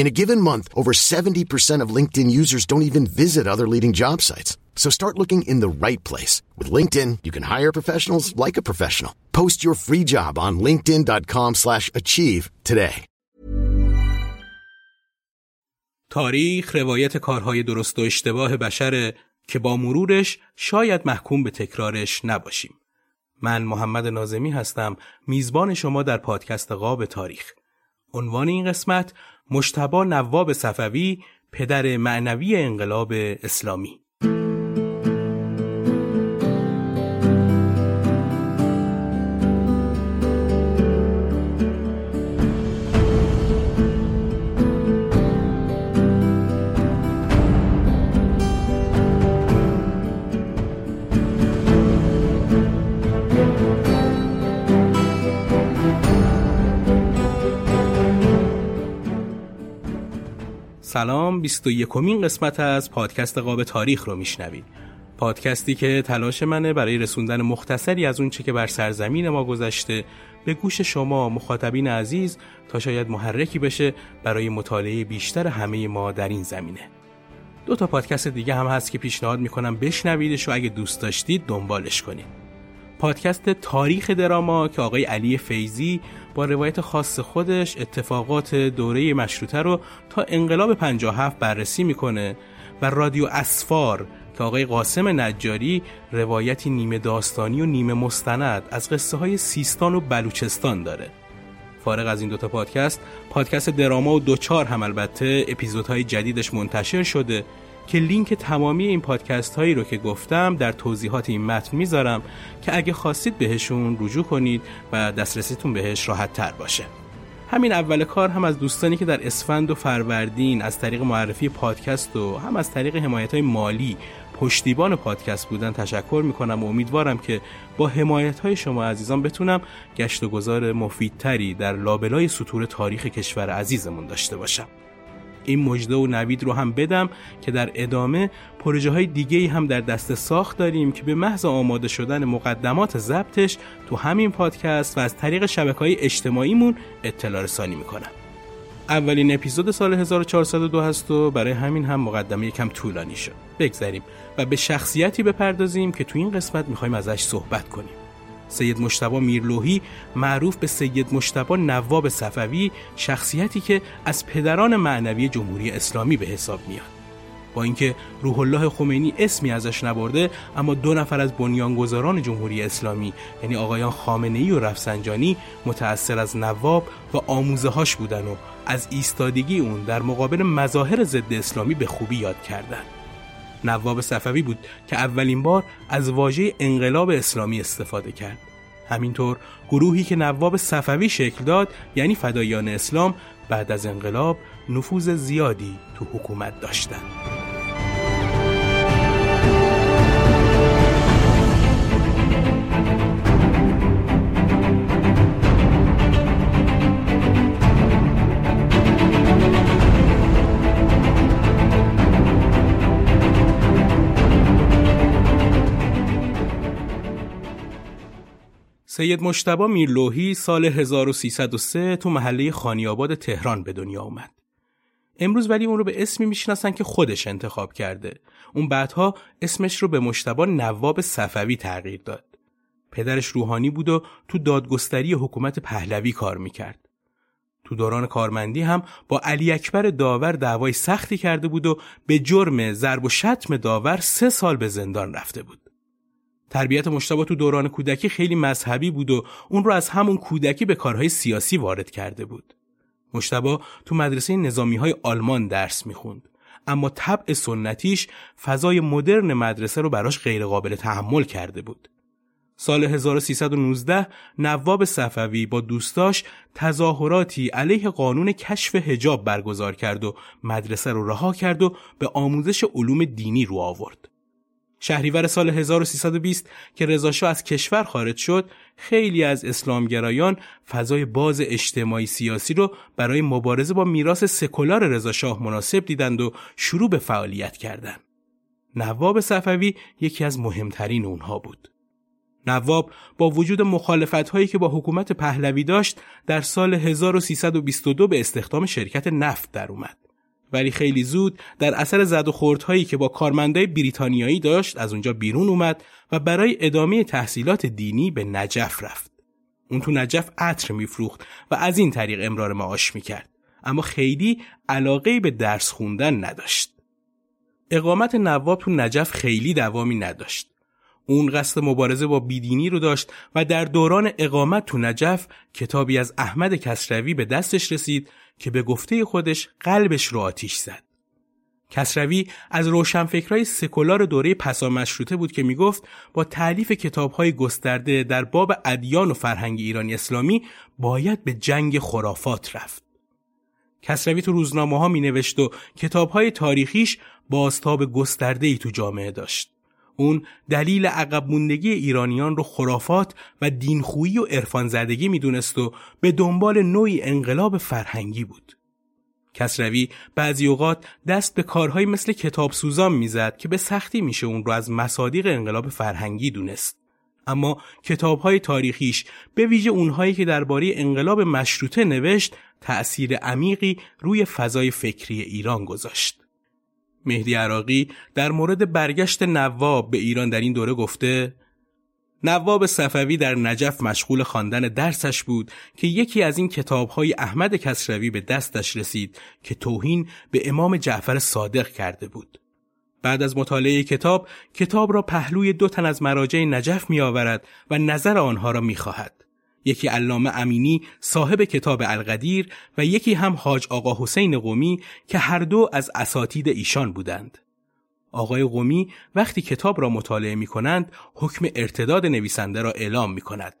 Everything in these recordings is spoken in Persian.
In a given month, over 70% of LinkedIn users don't even visit other leading job sites. So start looking in the right place. With LinkedIn, you can hire professionals like a professional. Post your free job on linkedin.com slash achieve today. تاریخ روایت کارهای درست و اشتباه بشره که با مرورش شاید محکوم به تکرارش نباشیم. من محمد نازمی هستم میزبان شما در پادکست قاب تاریخ. عنوان این قسمت مشتبا نواب صفوی پدر معنوی انقلاب اسلامی. سلام 21 کمین قسمت از پادکست قاب تاریخ رو میشنوید. پادکستی که تلاش منه برای رسوندن مختصری از اون چه که بر سرزمین ما گذشته به گوش شما مخاطبین عزیز تا شاید محرکی بشه برای مطالعه بیشتر همه ما در این زمینه. دو تا پادکست دیگه هم هست که پیشنهاد می‌کنم بشنویدش و اگه دوست داشتید دنبالش کنید. پادکست تاریخ دراما که آقای علی فیزی با روایت خاص خودش اتفاقات دوره مشروطه رو تا انقلاب 57 بررسی می‌کنه و رادیو اسفار که آقای قاسم نجاری روایتی نیمه داستانی و نیمه مستند از قصه های سیستان و بلوچستان داره. فارغ از این دوتا پادکست پادکست دراما و دوچار هم البته اپیزودهای جدیدش منتشر شده که لینک تمامی این پادکست هایی رو که گفتم در توضیحات این متن می‌ذارم که اگه خواستید بهشون رجوع کنید و دسترسیتون بهش راحت تر باشه. همین اول کار هم از دوستانی که در اسفند و فروردین از طریق معرفی پادکست و هم از طریق حمایت های مالی پشتیبان پادکست بودن تشکر می‌کنم. و امیدوارم که با حمایت های شما عزیزان بتونم گشت و گذار مفیدتری در لابلای سطور تاریخ کشور عزیزمون داشته باشم. این مجده و نوید رو هم بدم که در ادامه پروژه های دیگه هم در دست ساخت داریم که به محض آماده شدن مقدمات ضبطش تو همین پادکست و از طریق شبکه های اجتماعیمون اطلاع رسانی می‌کنم اولین اپیزود سال 1402 هست و برای همین هم مقدمه یکم طولانی شد. بگذریم و به شخصیتی بپردازیم که تو این قسمت می‌خوایم ازش صحبت کنیم. سید مشتبا میرلوهی معروف به سید مشتبا نواب صفوی شخصیتی که از پدران معنوی جمهوری اسلامی به حساب میاد با اینکه روح الله خمینی اسمی ازش نبرده اما دو نفر از بنیانگذاران جمهوری اسلامی یعنی آقایان خامنه ای و رفسنجانی متأثر از نواب و آموزه هاش بودن و از ایستادگی اون در مقابل مظاهر ضد اسلامی به خوبی یاد کردند. نواب صفوی بود که اولین بار از واژه انقلاب اسلامی استفاده کرد همینطور گروهی که نواب صفوی شکل داد یعنی فدایان اسلام بعد از انقلاب نفوذ زیادی تو حکومت داشتند. سید مشتبا میرلوهی سال 1303 تو محله خانیاباد تهران به دنیا اومد. امروز ولی اون رو به اسمی می‌شناسن که خودش انتخاب کرده. اون بعدها اسمش رو به مشتبا نواب صفوی تغییر داد. پدرش روحانی بود و تو دادگستری حکومت پهلوی کار می‌کرد. تو دوران کارمندی هم با علی اکبر داور دعوای سختی کرده بود و به جرم ضرب و شتم داور سه سال به زندان رفته بود. تربیت مشتبه تو دوران کودکی خیلی مذهبی بود و اون رو از همون کودکی به کارهای سیاسی وارد کرده بود. مشتبا تو مدرسه نظامی های آلمان درس می‌خوند اما طبع سنتیش فضای مدرن مدرسه رو براش غیرقابل تحمل کرده بود. سال 1319 نواب صفوی با دوستاش تظاهراتی علیه قانون کشف هجاب برگزار کرد و مدرسه رو رها کرد و به آموزش علوم دینی رو آورد. شهریور سال 1320 که رضاشاه از کشور خارج شد خیلی از اسلامگرایان فضای باز اجتماعی سیاسی رو برای مبارزه با میراث سکولار رضاشاه مناسب دیدند و شروع به فعالیت کردند. نواب صفوی یکی از مهمترین اونها بود. نواب با وجود مخالفت هایی که با حکومت پهلوی داشت در سال 1322 به استخدام شرکت نفت در اومد. ولی خیلی زود در اثر زد و خوردهایی که با کارمندای بریتانیایی داشت از اونجا بیرون اومد و برای ادامه تحصیلات دینی به نجف رفت. اون تو نجف عطر میفروخت و از این طریق امرار معاش می‌کرد. اما خیلی علاقه به درس خوندن نداشت. اقامت نواب تو نجف خیلی دوامی نداشت. اون قصد مبارزه با بیدینی رو داشت و در دوران اقامت تو نجف کتابی از احمد کسروی به دستش رسید که به گفته خودش قلبش رو آتیش زد. کسروی از روشنفکرای سکولار دوره پسا مشروطه بود که می‌گفت با تعلیف کتابهای گسترده در باب ادیان و فرهنگ ایرانی اسلامی باید به جنگ خرافات رفت. کسروی تو روزنامه ها می نوشت و کتاب های تاریخیش بازتاب گسترده ای تو جامعه داشت. اون دلیل عقب موندگی ایرانیان رو خرافات و دینخویی و عرفان زدگی می‌دونست و به دنبال نوعی انقلاب فرهنگی بود. کسروی بعضی اوقات دست به کارهایی مثل کتاب سوزان می‌زد که به سختی میشه اون رو از مصادیق انقلاب فرهنگی دونست. اما کتابهای تاریخیش به ویژه اونهایی که درباره انقلاب مشروطه نوشت تأثیر عمیقی روی فضای فکری ایران گذاشت. مهدی عراقی در مورد برگشت نواب به ایران در این دوره گفته نواب صفوی در نجف مشغول خواندن درسش بود که یکی از این کتابهای احمد کسروی به دستش رسید که توهین به امام جعفر صادق کرده بود. بعد از مطالعه کتاب، کتاب را پهلوی دو تن از مراجع نجف می آورد و نظر آنها را می خواهد. یکی علامه امینی صاحب کتاب القدیر و یکی هم حاج آقا حسین قومی که هر دو از اساتید ایشان بودند. آقای قومی وقتی کتاب را مطالعه می کنند حکم ارتداد نویسنده را اعلام می کند.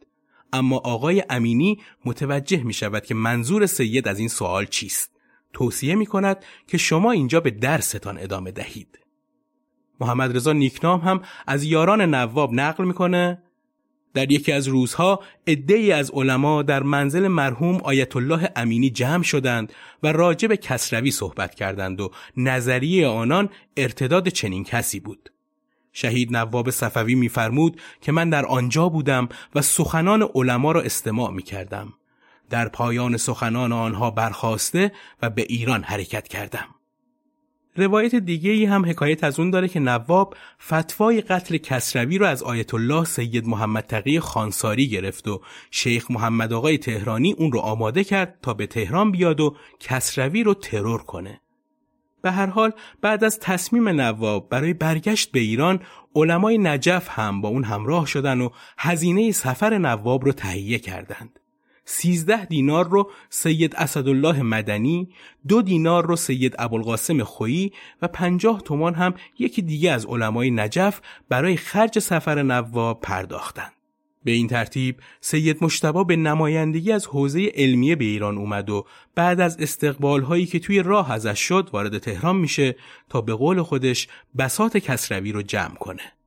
اما آقای امینی متوجه می شود که منظور سید از این سوال چیست. توصیه می کند که شما اینجا به درستان ادامه دهید. محمد رضا نیکنام هم از یاران نواب نقل می‌کنه در یکی از روزها عدهای از علما در منزل مرحوم آیت الله امینی جمع شدند و راجع به کسروی صحبت کردند و نظریه آنان ارتداد چنین کسی بود. شهید نواب صفوی میفرمود که من در آنجا بودم و سخنان علما را استماع می کردم. در پایان سخنان آنها برخواسته و به ایران حرکت کردم. روایت دیگه ای هم حکایت از اون داره که نواب فتوای قتل کسروی رو از آیت الله سید محمد تقی خانساری گرفت و شیخ محمد آقای تهرانی اون رو آماده کرد تا به تهران بیاد و کسروی رو ترور کنه. به هر حال بعد از تصمیم نواب برای برگشت به ایران علمای نجف هم با اون همراه شدن و هزینه سفر نواب رو تهیه کردند. سیزده دینار رو سید اسدالله مدنی، دو دینار رو سید ابوالقاسم خویی و پنجاه تومان هم یکی دیگه از علمای نجف برای خرج سفر نواب پرداختند. به این ترتیب سید مشتبا به نمایندگی از حوزه علمیه به ایران اومد و بعد از استقبال هایی که توی راه ازش شد وارد تهران میشه تا به قول خودش بسات کسروی رو جمع کنه.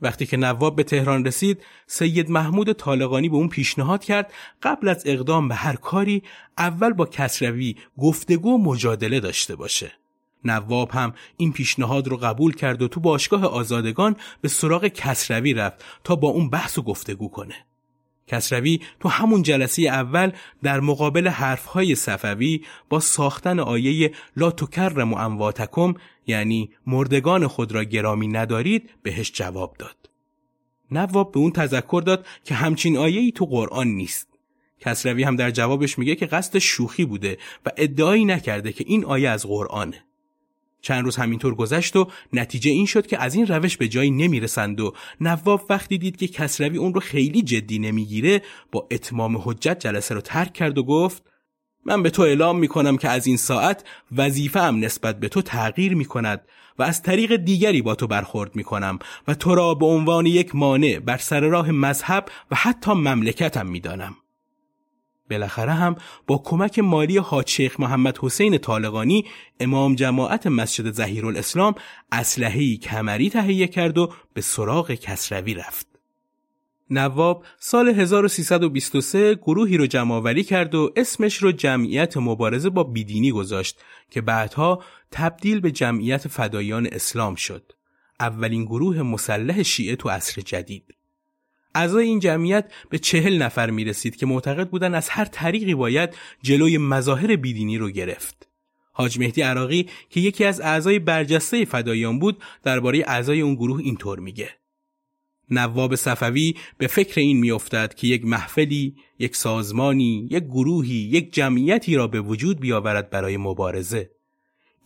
وقتی که نواب به تهران رسید سید محمود طالقانی به اون پیشنهاد کرد قبل از اقدام به هر کاری اول با کسروی گفتگو و مجادله داشته باشه. نواب هم این پیشنهاد رو قبول کرد و تو باشگاه آزادگان به سراغ کسروی رفت تا با اون بحث و گفتگو کنه. کسروی تو همون جلسه اول در مقابل حرفهای صفوی با ساختن آیه لا تکرم و امواتکم یعنی مردگان خود را گرامی ندارید بهش جواب داد. نواب به اون تذکر داد که همچین آیه ای تو قرآن نیست. کسروی هم در جوابش میگه که قصد شوخی بوده و ادعایی نکرده که این آیه از قرآنه. چند روز همینطور گذشت و نتیجه این شد که از این روش به جایی نمی‌رسند و نواب وقتی دید که کسروی اون رو خیلی جدی نمی‌گیره با اتمام حجت جلسه رو ترک کرد و گفت من به تو اعلام می کنم که از این ساعت وظیفه هم نسبت به تو تغییر می کند و از طریق دیگری با تو برخورد می کنم و تو را به عنوان یک مانع بر سر راه مذهب و حتی مملکتم می دانم. بالاخره هم با کمک مالی حاج شیخ محمد حسین طالقانی امام جماعت مسجد زهیر الاسلام اسلحه‌ای کمری تهیه کرد و به سراغ کسروی رفت. نواب سال 1323 گروهی رو جمع کرد و اسمش رو جمعیت مبارزه با بیدینی گذاشت که بعدها تبدیل به جمعیت فدایان اسلام شد. اولین گروه مسلح شیعه تو عصر جدید. اعضای این جمعیت به چهل نفر می رسید که معتقد بودن از هر طریقی باید جلوی مظاهر بیدینی رو گرفت. حاج مهدی عراقی که یکی از اعضای برجسته فدایان بود درباره اعضای اون گروه اینطور میگه. نواب صفوی به فکر این میافتد که یک محفلی، یک سازمانی، یک گروهی، یک جمعیتی را به وجود بیاورد برای مبارزه.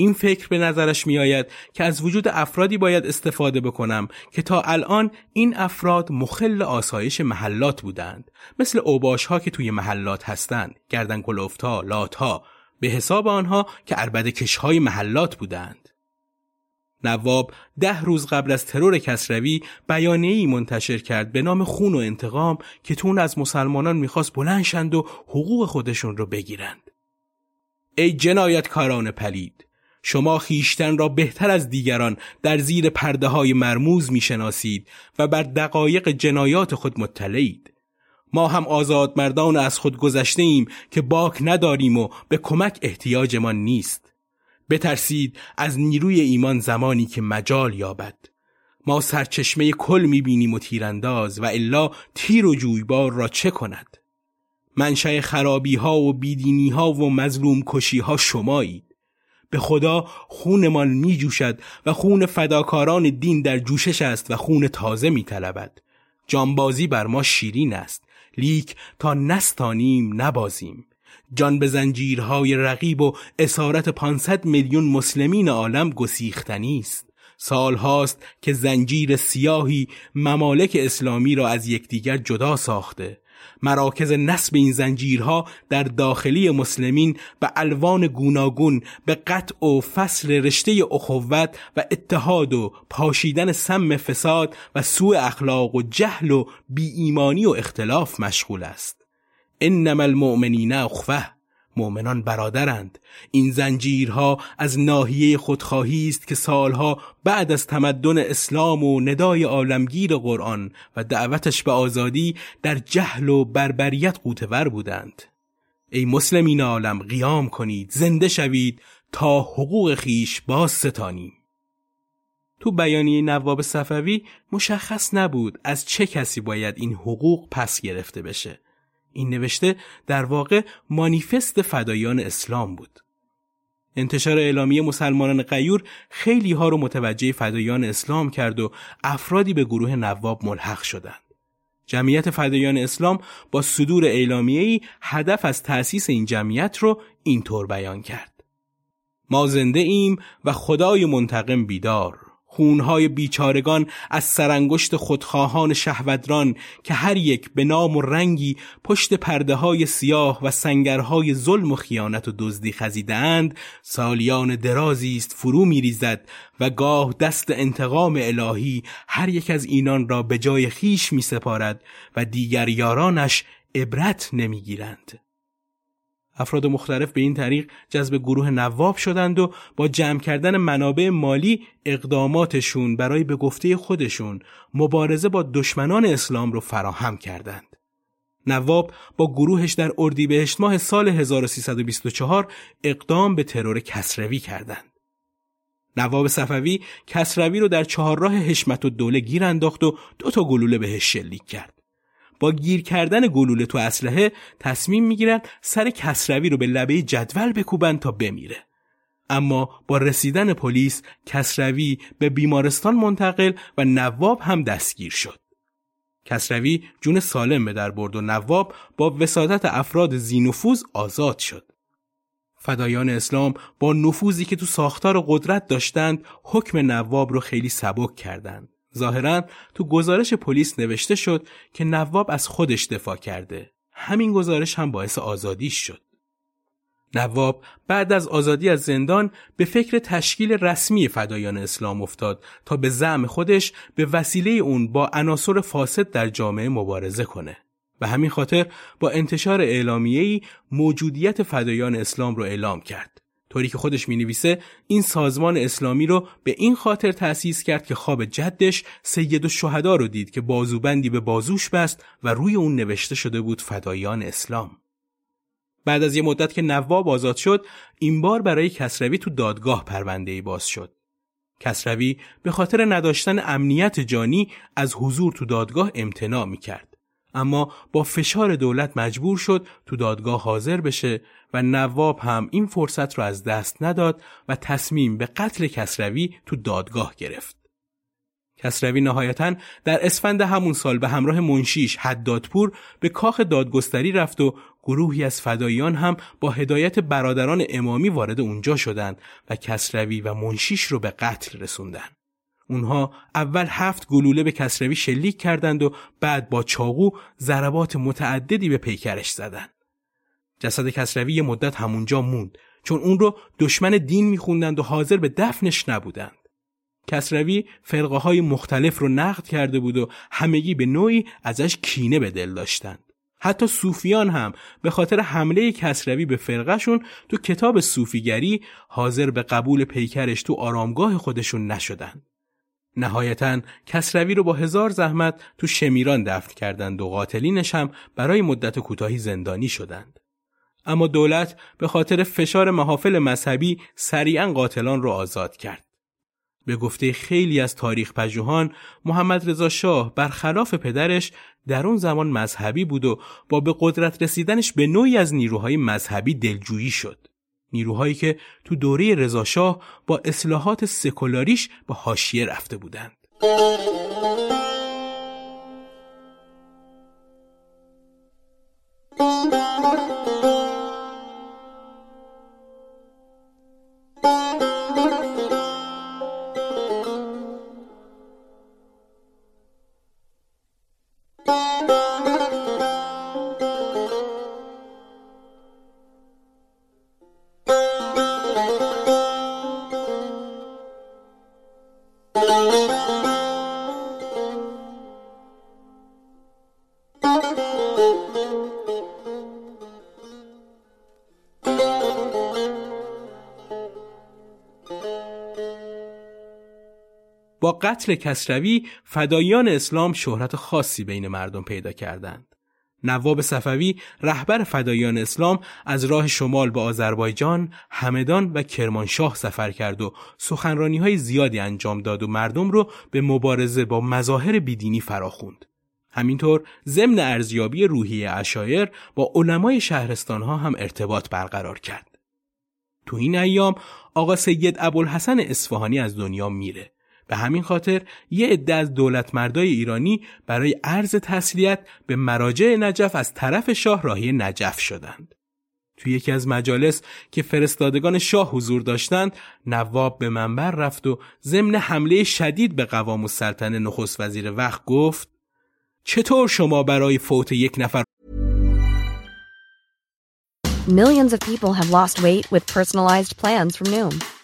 این فکر به نظرش می آید که از وجود افرادی باید استفاده بکنم که تا الان این افراد مخل آسایش محلات بودند. مثل اوباش ها که توی محلات هستند. گردن کلوفت ها لات ها به حساب آنها که عربد کش های محلات بودند. نواب ده روز قبل از ترور کسروی ای منتشر کرد به نام خون و انتقام که تون از مسلمانان می‌خواست بلند شند و حقوق خودشون رو بگیرند. ای جنایتکاران پلید! شما خیشتن را بهتر از دیگران در زیر پرده های مرموز می‌شناسید و بر دقایق جنایات خود مطلعید. ما هم آزاد مردان از خود گذشته ایم که باک نداریم و به کمک احتیاجمان نیست. بترسید از نیروی ایمان زمانی که مجال یابد. ما سرچشمه کل می‌بینیم و تیرانداز و الا تیر و جویبار را چه کند؟ منشأ خرابی ها و بیدینی ها و مظلوم کشی ها شمایید. به خدا خونمان می جوشد و خون فداکاران دین در جوشش است و خون تازه می طلبد. جانبازی بر ما شیرین است. لیک تا نستانیم نبازیم. جان به زنجیرهای رقیب و اسارت 500 میلیون مسلمین عالم گسیختنی است. سال هاست که زنجیر سیاهی ممالک اسلامی را از یکدیگر جدا ساخته. مراکز نصب این زنجیرها در داخلی مسلمین به الوان گوناگون به قطع و فصل رشته اخوت و اتحاد و پاشیدن سم فساد و سوء اخلاق و جهل و بی ایمانی و اختلاف مشغول است. انما المؤمنین اخوه. مؤمنان برادرند. این زنجیرها از ناحیه خودخواهی است که سالها بعد از تمدن اسلام و ندای عالمگیر قرآن و دعوتش به آزادی در جهل و بربریت قوتور بودند. ای مسلمین عالم قیام کنید زنده شوید تا حقوق خیش باز ستانیم. تو بیانیه نواب صفوی مشخص نبود از چه کسی باید این حقوق پس گرفته بشه. این نوشته در واقع مانیفست فدایان اسلام بود. انتشار اعلامیه مسلمانان غیور خیلی ها رو متوجه فدایان اسلام کرد و افرادی به گروه نواب ملحق شدند. جمعیت فدایان اسلام با صدور ای هدف از تأسیس این جمعیت رو اینطور بیان کرد. ما زنده ایم و خدای منتقم بیدار خونهای بیچارگان از سرانگشت خودخواهان شهودران که هر یک به نام و رنگی پشت پرده های سیاه و سنگرهای ظلم و خیانت و دزدی خزیدند سالیان درازی است فرو میریزد و گاه دست انتقام الهی هر یک از اینان را به جای خیش می سپارد و دیگر یارانش عبرت نمی‌گیرند. افراد مختلف به این طریق جذب گروه نواب شدند و با جمع کردن منابع مالی اقداماتشون برای به گفته خودشون مبارزه با دشمنان اسلام رو فراهم کردند. نواب با گروهش در اردیبهشت ماه سال 1324 اقدام به ترور کسروی کردند. نواب صفوی کسروی رو در چهارراه حشمت و دوله گیر انداخت و دو تا گلوله بهش شلیک کرد. با گیر کردن گلوله تو اسلحه تصمیم می‌گیرن سر کسروی رو به لبه جدول بکوبن تا بمیره. اما با رسیدن پلیس کسروی به بیمارستان منتقل و نواب هم دستگیر شد. کسروی جون سالم به در برد و نواب با وسادت افراد زینفوز آزاد شد. فدایان اسلام با نفوذی که تو ساختار قدرت داشتند حکم نواب رو خیلی سبک کردند. ظاهرا تو گزارش پلیس نوشته شد که نواب از خودش دفاع کرده. همین گزارش هم باعث آزادیش شد. نواب بعد از آزادی از زندان به فکر تشکیل رسمی فدایان اسلام افتاد تا به زعم خودش به وسیله اون با عناصر فاسد در جامعه مبارزه کنه. به همین خاطر با انتشار اعلامیه‌ای موجودیت فدایان اسلام رو اعلام کرد. طوری که خودش می نویسه این سازمان اسلامی رو به این خاطر تأسیس کرد که خواب جدش سید الشهدا رو دید که بازوبندی به بازوش بست و روی اون نوشته شده بود فدایان اسلام. بعد از یه مدت که نواب آزاد شد این بار برای کسروی تو دادگاه پرونده باز شد. کسروی به خاطر نداشتن امنیت جانی از حضور تو دادگاه امتناع می کرد. اما با فشار دولت مجبور شد تو دادگاه حاضر بشه و نواب هم این فرصت رو از دست نداد و تصمیم به قتل کسروی تو دادگاه گرفت. کسروی نهایتا در اسفند همون سال به همراه منشیش حدادپور به کاخ دادگستری رفت و گروهی از فداییان هم با هدایت برادران امامی وارد اونجا شدند و کسروی و منشیش رو به قتل رسوندن. اونها اول هفت گلوله به کسروی شلیک کردند و بعد با چاقو ضربات متعددی به پیکرش زدند. جسد کسروی یه مدت همونجا موند چون اون رو دشمن دین میخوندند و حاضر به دفنش نبودند. کسروی فرقه های مختلف رو نقد کرده بود و همگی به نوعی ازش کینه به دل داشتند. حتی صوفیان هم به خاطر حمله کسروی به فرقهشون تو کتاب صوفیگری حاضر به قبول پیکرش تو آرامگاه خودشون نشدند. نهایتا کسروی رو با هزار زحمت تو شمیران دفن کردند و قاتلینش هم برای مدت کوتاهی زندانی شدند. اما دولت به خاطر فشار محافل مذهبی سریعا قاتلان را آزاد کرد. به گفته خیلی از تاریخ پژوهان محمد رضا شاه برخلاف پدرش در اون زمان مذهبی بود و با به قدرت رسیدنش به نوعی از نیروهای مذهبی دلجویی شد. نیروهایی که تو دوره رضا شاه با اصلاحات سکولاریش به حاشیه رفته بودند. قتل کسروی فدایان اسلام شهرت خاصی بین مردم پیدا کردند. نواب صفوی رهبر فدایان اسلام از راه شمال به آذربایجان، همدان و کرمانشاه سفر کرد و سخنرانی های زیادی انجام داد و مردم رو به مبارزه با مظاهر بیدینی فراخوند. همینطور ضمن ارزیابی روحی اشایر با علمای شهرستان ها هم ارتباط برقرار کرد. تو این ایام آقا سید ابوالحسن اصفهانی از دنیا میره به همین خاطر یه عده از دولت مردای ایرانی برای عرض تسلیت به مراجع نجف از طرف شاه راهی نجف شدند. توی یکی از مجالس که فرستادگان شاه حضور داشتند نواب به منبر رفت و ضمن حمله شدید به قوام السلطنه نخست وزیر وقت گفت چطور شما برای فوت یک نفر Millions of people have lost weight with personalized plans from Noom,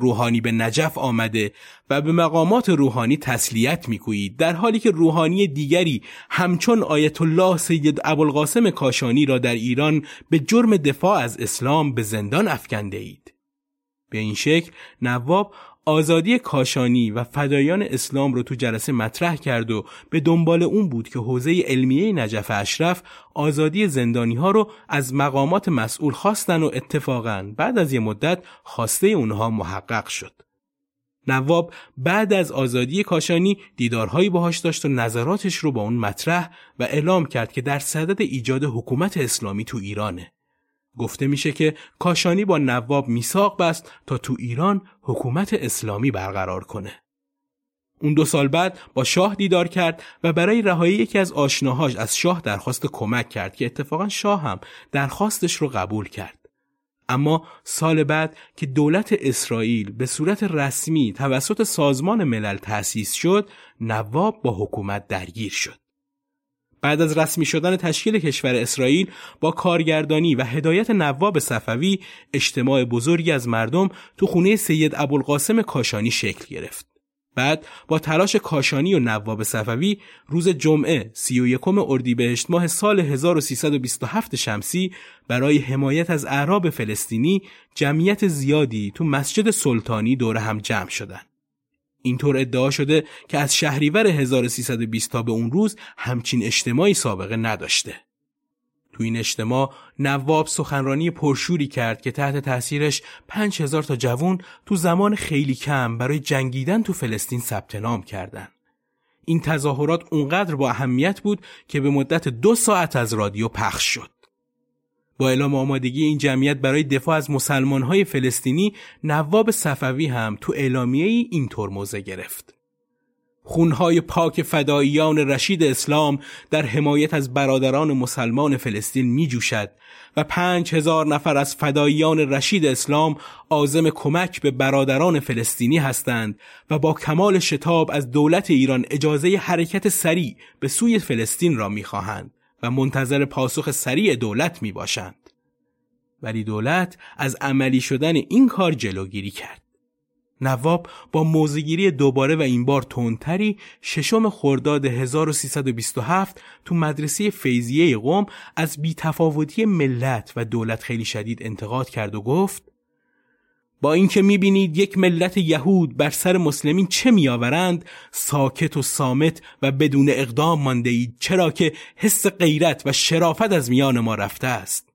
روحانی به نجف آمده و به مقامات روحانی تسلیت می‌گویید در حالی که روحانی دیگری همچون آیت الله سید ابوالقاسم کاشانی را در ایران به جرم دفاع از اسلام به زندان افکنده اید. به این شکل نواب آزادی کاشانی و فدایان اسلام رو تو جلسه مطرح کرد و به دنبال اون بود که حوزه علمیه نجف اشرف آزادی زندانی ها رو از مقامات مسئول خواستن و اتفاقا بعد از یه مدت خواسته اونها محقق شد. نواب بعد از آزادی کاشانی دیدارهایی باهاش داشت و نظراتش رو با اون مطرح و اعلام کرد که در صدد ایجاد حکومت اسلامی تو ایرانه. گفته میشه که کاشانی با نواب میثاق بست تا تو ایران حکومت اسلامی برقرار کنه. اون دو سال بعد با شاه دیدار کرد و برای رهایی یکی از آشناهاش از شاه درخواست کمک کرد که اتفاقا شاه هم درخواستش رو قبول کرد. اما سال بعد که دولت اسرائیل به صورت رسمی توسط سازمان ملل تأسیس شد، نواب با حکومت درگیر شد. بعد از رسمی شدن تشکیل کشور اسرائیل با کارگردانی و هدایت نواب صفوی اجتماع بزرگی از مردم تو خونه سید ابوالقاسم کاشانی شکل گرفت. بعد با تلاش کاشانی و نواب صفوی روز جمعه 31 اردیبهشت ماه سال 1327 شمسی برای حمایت از اعراب فلسطینی جمعیت زیادی تو مسجد سلطانی دور هم جمع شدند. اینطور ادعا شده که از شهریور 1320 تا به اون روز همچین اجتماعی سابقه نداشته. تو این اجتماع نواب سخنرانی پرشوری کرد که تحت تاثیرش 5000 تا جوون تو زمان خیلی کم برای جنگیدن تو فلسطین ثبت نام کردند. این تظاهرات اونقدر با اهمیت بود که به مدت دو ساعت از رادیو پخش شد. با اعلام آمادگی این جمعیت برای دفاع از مسلمانهای فلسطینی نواب صفوی هم تو اعلامیه ای اینطور موضع گرفت. خونهای پاک فداییان رشید اسلام در حمایت از برادران مسلمان فلسطین می جوشد و پنج هزار نفر از فداییان رشید اسلام آزم کمک به برادران فلسطینی هستند و با کمال شتاب از دولت ایران اجازه حرکت سریع به سوی فلسطین را می خواهند. منتظر پاسخ سریع دولت می باشند. ولی دولت از عملی شدن این کار جلوگیری کرد. نواب با موزگیری دوباره و این بار تندتری ششم خرداد 1327 تو مدرسه فیزیه قوم از بیتفاوتی ملت و دولت خیلی شدید انتقاد کرد و گفت با اینکه می‌بینید یک ملت یهود بر سر مسلمین چه میآورند ساکت و سامت و بدون اقدام مانده اید چرا که حس غیرت و شرافت از میان ما رفته است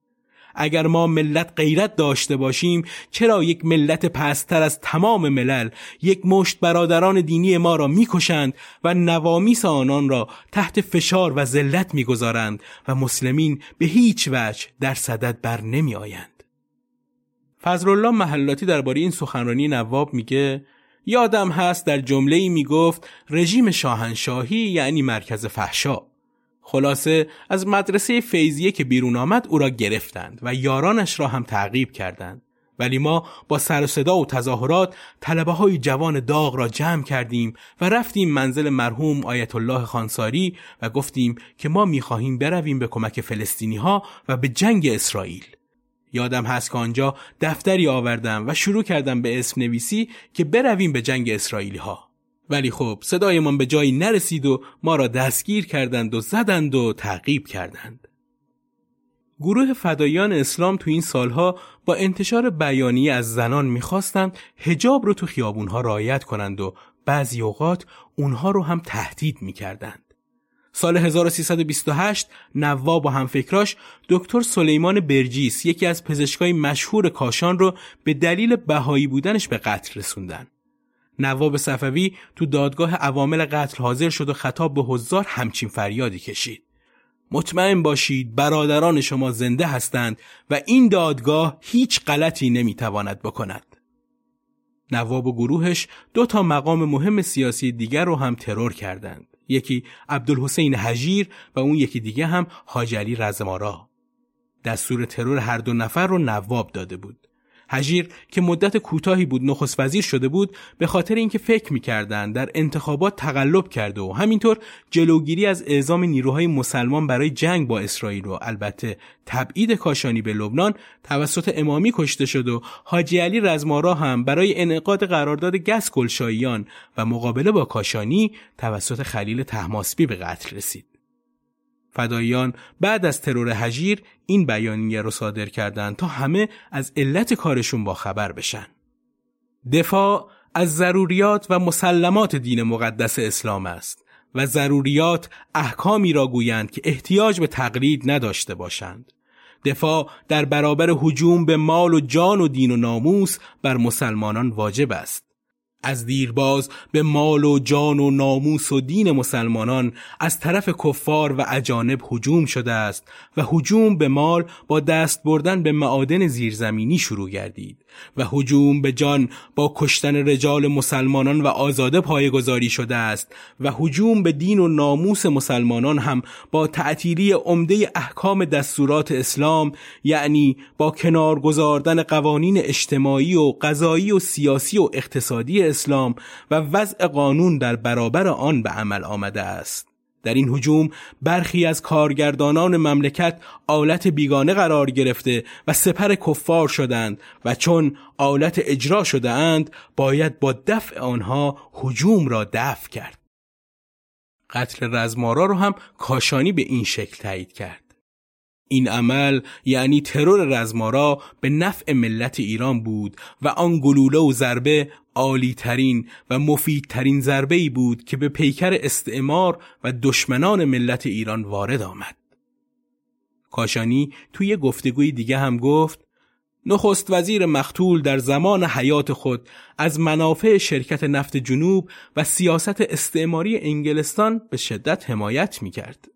اگر ما ملت غیرت داشته باشیم چرا یک ملت پستر از تمام ملل یک مشت برادران دینی ما را می‌کشند و نوامیس آنان را تحت فشار و ذلت می‌گذارند و مسلمین به هیچ وجه در صدد بر نمی آیند. فضلالله محلاتی درباره این سخنرانی نواب میگه یادم هست در جمله ای می‌گفت رژیم شاهنشاهی یعنی مرکز فحشا. خلاصه از مدرسه فیزیه که بیرون آمد او را گرفتند و یارانش را هم تعقیب کردند. ولی ما با سر و صدا و تظاهرات طلبه های جوان داغ را جمع کردیم و رفتیم منزل مرحوم آیت الله خانساری و گفتیم که ما می‌خواهیم برویم به کمک فلسطینی ها و به جنگ اسرائیل. یادم هست که آنجا دفتری آوردم و شروع کردم به اسم نویسی که برویم به جنگ اسرائیلی ها. ولی خب صدایمان به جایی نرسید و ما را دستگیر کردند و زدند و تعقیب کردند. گروه فدایان اسلام تو این سالها با انتشار بیانیه از زنان می‌خواستند هجاب رو تو خیابونها رایت کنند و بعضی اوقات اونها رو هم تهدید می‌کردند. سال 1328 نواب و همفکراش دکتر سلیمان برجیس یکی از پزشکای مشهور کاشان رو به دلیل بهایی بودنش به قتل رسوندن. نواب صفوی تو دادگاه عوامل قتل حاضر شد و خطاب به حضار همچین فریادی کشید. مطمئن باشید برادران شما زنده هستند و این دادگاه هیچ غلطی نمی‌تواند بکند. نواب و گروهش دو تا مقام مهم سیاسی دیگر رو هم ترور کردند. یکی عبدالحسین حجیر و اون یکی دیگه هم حاج علی رزمارا دستور ترور هر دو نفر رو نواب داده بود. هجیر که مدت کوتاهی بود نخست وزیر شده بود به خاطر اینکه فکر می‌کردند در انتخابات تقلب کرده و همینطور جلوگیری از اعزام نیروهای مسلمان برای جنگ با اسرائیل و البته تبعید کاشانی به لبنان توسط امامی کشته شد و حاجی علی رزمارا هم برای انعقاد قرارداد گس گلشاییان و مقابله با کاشانی توسط خلیل تحماسبی به قتل رسید. فداییان بعد از ترور هجیر این بیانیه رو صادر کردند تا همه از علت کارشون با خبر بشن. دفاع از ضروریات و مسلمات دین مقدس اسلام است و ضروریات احکامی را گویند که احتیاج به تقلید نداشته باشند دفاع در برابر حجوم به مال و جان و دین و ناموس بر مسلمانان واجب است از دیرباز به مال و جان و ناموس و دین مسلمانان از طرف کفار و اجانب هجوم شده است و هجوم به مال با دست بردن به معادن زیرزمینی شروع گردید. و هجوم به جان با کشتن رجال مسلمانان و آزاده پایگذاری شده است و هجوم به دین و ناموس مسلمانان هم با تعطیلی عمده احکام دستورات اسلام یعنی با کنار گذاردن قوانین اجتماعی و قضایی و سیاسی و اقتصادی اسلام و وضع قانون در برابر آن به عمل آمده است. در این حجوم برخی از کارگردانان مملکت آلت بیگانه قرار گرفته و سپر کفار شدند و چون آلت اجرا شده اند باید با دفع آنها حجوم را دفع کرد. قتل رزمارا رو هم کاشانی به این شکل تایید کرد. این عمل یعنی ترور رزمارا به نفع ملت ایران بود و آن گلوله و ضربه عالی ترین و مفیدترین ضربه ای بود که به پیکر استعمار و دشمنان ملت ایران وارد آمد. کاشانی توی گفتگوی دیگه هم گفت نخست وزیر مختول در زمان حیات خود از منافع شرکت نفت جنوب و سیاست استعماری انگلستان به شدت حمایت می کرد.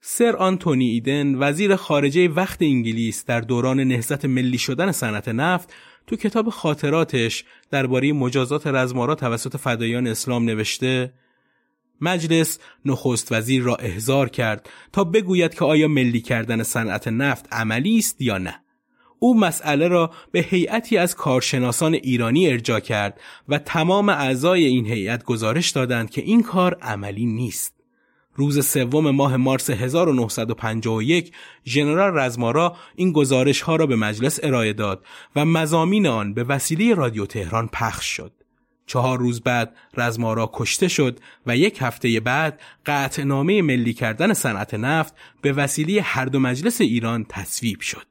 سر آنتونی ایدن وزیر خارجه وقت انگلیس در دوران نهضت ملی شدن صنعت نفت تو کتاب خاطراتش درباره مجازات رزمارا توسط فدایان اسلام نوشته مجلس نخست وزیر را احضار کرد تا بگوید که آیا ملی کردن صنعت نفت عملی است یا نه. او مسئله را به هیئتی از کارشناسان ایرانی ارجا کرد و تمام اعضای این هیئت گزارش دادند که این کار عملی نیست. روز سوم ماه مارس 1951 ژنرال رزمارا این گزارش ها را به مجلس ارائه داد و مزامین آن به وسیله رادیو تهران پخش شد. چهار روز بعد رزمارا کشته شد و یک هفته بعد قطعنامه ملی کردن صنعت نفت به وسیله هر دو مجلس ایران تصویب شد.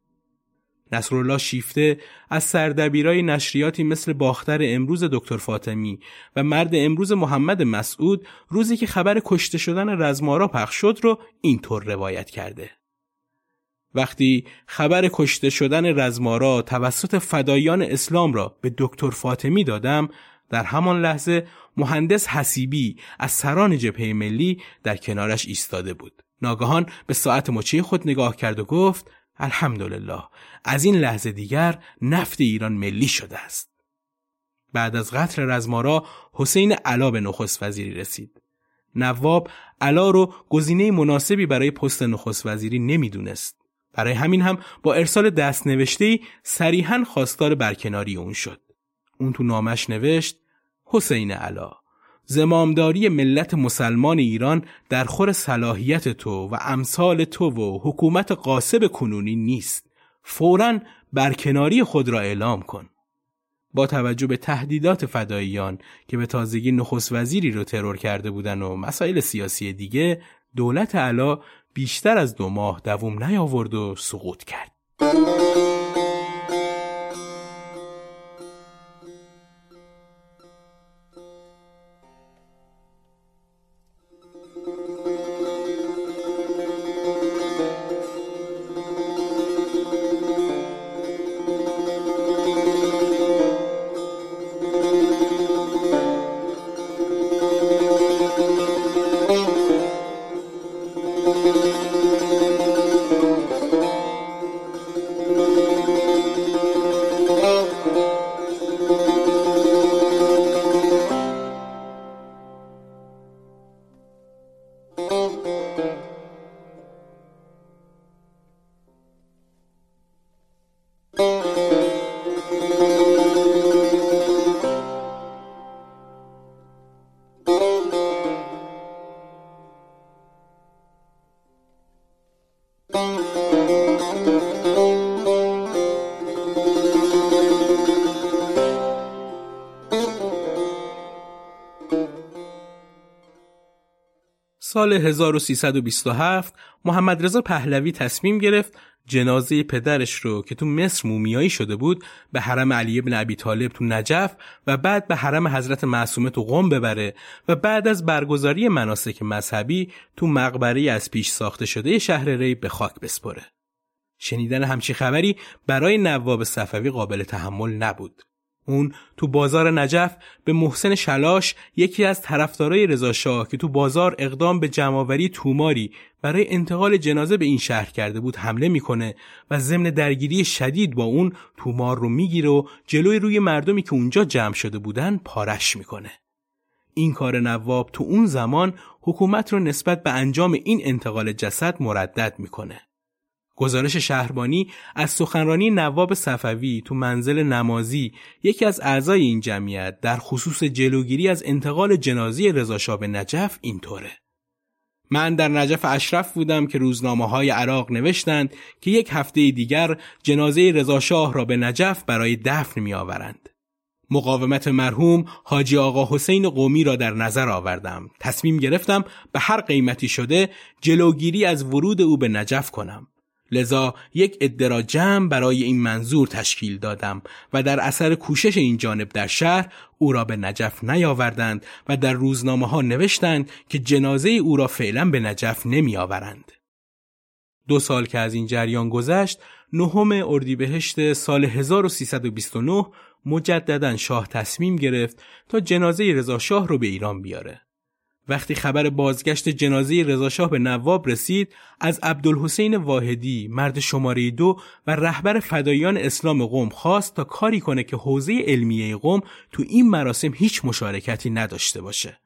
نصرالله شیفته از سردبیرای نشریاتی مثل باختر امروز دکتر فاطمی و مرد امروز محمد مسعود روزی که خبر کشته شدن رزمارا پخش شد رو اینطور روایت کرده. وقتی خبر کشته شدن رزمارا توسط فدایان اسلام را به دکتر فاطمی دادم در همان لحظه مهندس حسیبی از سران جبهه ملی در کنارش ایستاده بود. ناگهان به ساعت مچی خود نگاه کرد و گفت الحمدلله از این لحظه دیگر نفت ایران ملی شده است. بعد از قتل رزمارا حسین علا به نخست وزیری رسید. نواب علا رو گزینه مناسبی برای پست نخست وزیری نمی‌دونست. برای همین هم با ارسال دست نوشته صریحا خواستار برکناری اون شد. اون تو نامش نوشت حسین علا زمامداری ملت مسلمان ایران در خور صلاحیت تو و امثال تو و حکومت قاسب کنونی نیست. فورا برکناری خود را اعلام کن. با توجه به تهدیدات فداییان که به تازگی نخست وزیری رو ترور کرده بودن و مسائل سیاسی دیگه دولت علا بیشتر از دو ماه دوم نیاورد و سقوط کرد. سال 1327 محمد رضا پهلوی تصمیم گرفت جنازه پدرش رو که تو مصر مومیایی شده بود به حرم علی ابن ابی طالب تو نجف و بعد به حرم حضرت معصومه تو قم ببره و بعد از برگزاری مناسک مذهبی تو مقبره از پیش ساخته شده شهر ری به خاک بسپره. شنیدن همچی خبری برای نواب صفوی قابل تحمل نبود. اون تو بازار نجف به محسن شلاش یکی از طرفدارای رضا شاه که تو بازار اقدام به جمعآوری توماری برای انتقال جنازه به این شهر کرده بود حمله می‌کنه و ضمن درگیری شدید با اون تومار رو می‌گیره و جلوی روی مردمی که اونجا جمع شده بودن پارش می‌کنه. این کار نواب تو اون زمان حکومت رو نسبت به انجام این انتقال جسد مردد می‌کنه. گزارش شهربانی از سخنرانی نواب صفوی تو منزل نمازی یکی از اعضای این جمعیت در خصوص جلوگیری از انتقال جنازی رضا به نجف اینطوره من در نجف اشرف بودم که روزنامه های عراق نوشتند که یک هفته دیگر جنازه رضا را به نجف برای دفن می آورند. مقاومت مرحوم حاجی آقا حسین قومی را در نظر آوردم. تصمیم گرفتم به هر قیمتی شده جلوگیری از ورود او به نجف کنم. لذا یک ادرا جمع برای این منظور تشکیل دادم و در اثر کوشش این جانب در شهر او را به نجف نیاوردند و در روزنامه ها نوشتند که جنازه او را فعلا به نجف نمی آورند. دو سال که از این جریان گذشت نهم اردیبهشت سال 1329 مجددا شاه تصمیم گرفت تا جنازه رضا شاه رو به ایران بیاره. وقتی خبر بازگشت جنازه رضاشاه به نواب رسید از عبدالحسین واحدی مرد شماره دو و رهبر فدایان اسلام قوم خواست تا کاری کنه که حوزه علمیه قوم تو این مراسم هیچ مشارکتی نداشته باشه.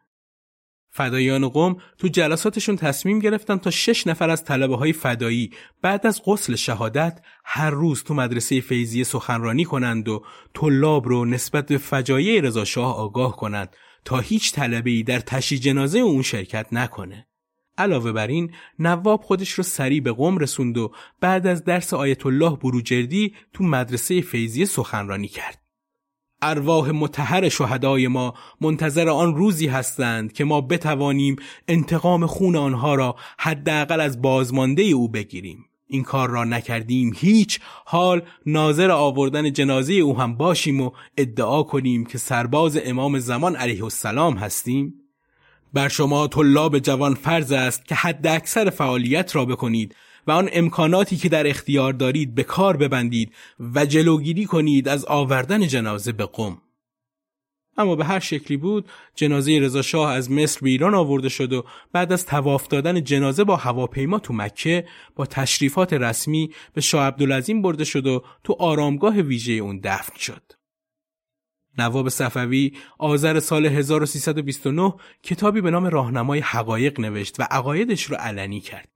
فدایان قوم تو جلساتشون تصمیم گرفتن تا شش نفر از طلبه های فدایی بعد از غسل شهادت هر روز تو مدرسه فیضیه سخنرانی کنند و طلاب رو نسبت به فجایع رضاشاه آگاه کنند تا هیچ ای در تشی جنازه اون شرکت نکنه. علاوه بر این نواب خودش رو سریع به قم رسوند و بعد از درس آیت الله بروجردی تو مدرسه فیضی سخنرانی کرد. ارواح متحر شهدای ما منتظر آن روزی هستند که ما بتوانیم انتقام خون آنها را حداقل از بازمانده او بگیریم. این کار را نکردیم هیچ. حال ناظر آوردن جنازه او هم باشیم و ادعا کنیم که سرباز امام زمان علیه السلام هستیم. بر شما طلاب جوان فرض است که حد اکثر فعالیت را بکنید و آن امکاناتی که در اختیار دارید به کار ببندید و جلوگیری کنید از آوردن جنازه به قم. اما به هر شکلی بود جنازه رضا شاه از مصر به ایران آورده شد و بعد از تواف دادن جنازه با هواپیما تو مکه با تشریفات رسمی به شاه عبدالعظیم برده شد و تو آرامگاه ویژه اون دفن شد. نواب صفوی آذر سال 1329 کتابی به نام راهنمای حقایق نوشت و عقایدش رو علنی کرد.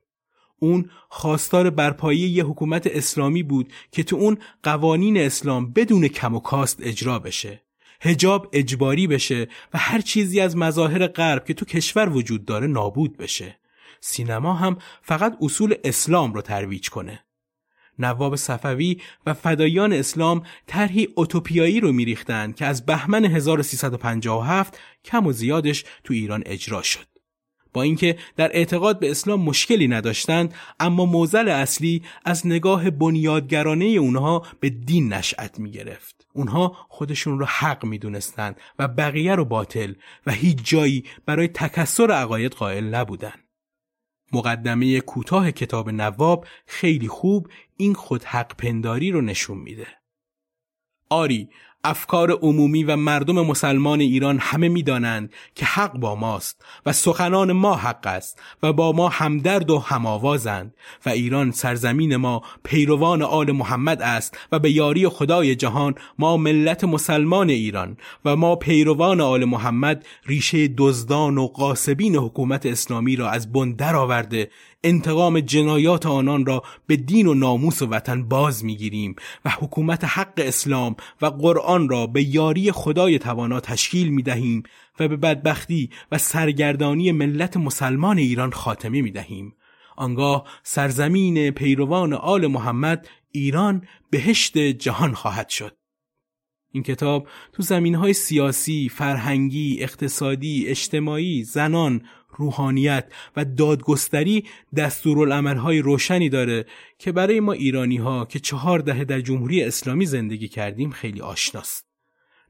اون خواستار برپایی یه حکومت اسلامی بود که تو اون قوانین اسلام بدون کم و کاست اجرا بشه. هجاب اجباری بشه و هر چیزی از مظاهر غرب که تو کشور وجود داره نابود بشه. سینما هم فقط اصول اسلام رو ترویج کنه. نواب صفوی و فدایان اسلام طرحی اوتوپیایی رو میریختند که از بهمن 1357 کم و زیادش تو ایران اجرا شد. با اینکه در اعتقاد به اسلام مشکلی نداشتند اما موزل اصلی از نگاه بنیادگرانه اونها به دین نشأت می گرفت. اونها خودشون رو حق می دونستن و بقیه رو باطل و هیچ جایی برای تکسر عقاید قائل نبودن. مقدمه کوتاه کتاب نواب خیلی خوب این خود حق پنداری رو نشون میده. آری افکار عمومی و مردم مسلمان ایران همه می‌دانند که حق با ماست و سخنان ما حق است و با ما همدرد و هماوازند و ایران سرزمین ما پیروان آل محمد است و به یاری خدای جهان ما ملت مسلمان ایران و ما پیروان آل محمد ریشه دزدان و قاسبین حکومت اسلامی را از بن آورده انتقام جنایات آنان را به دین و ناموس و وطن باز می‌گیریم و حکومت حق اسلام و قرآن را به یاری خدای توانا تشکیل می دهیم و به بدبختی و سرگردانی ملت مسلمان ایران خاتمه می دهیم. آنگاه سرزمین پیروان آل محمد ایران بهشت جهان خواهد شد. این کتاب تو زمین های سیاسی، فرهنگی، اقتصادی، اجتماعی، زنان، روحانیت و دادگستری دستورالعملهای روشنی داره که برای ما ایرانی ها که چهار دهه در جمهوری اسلامی زندگی کردیم خیلی آشناست.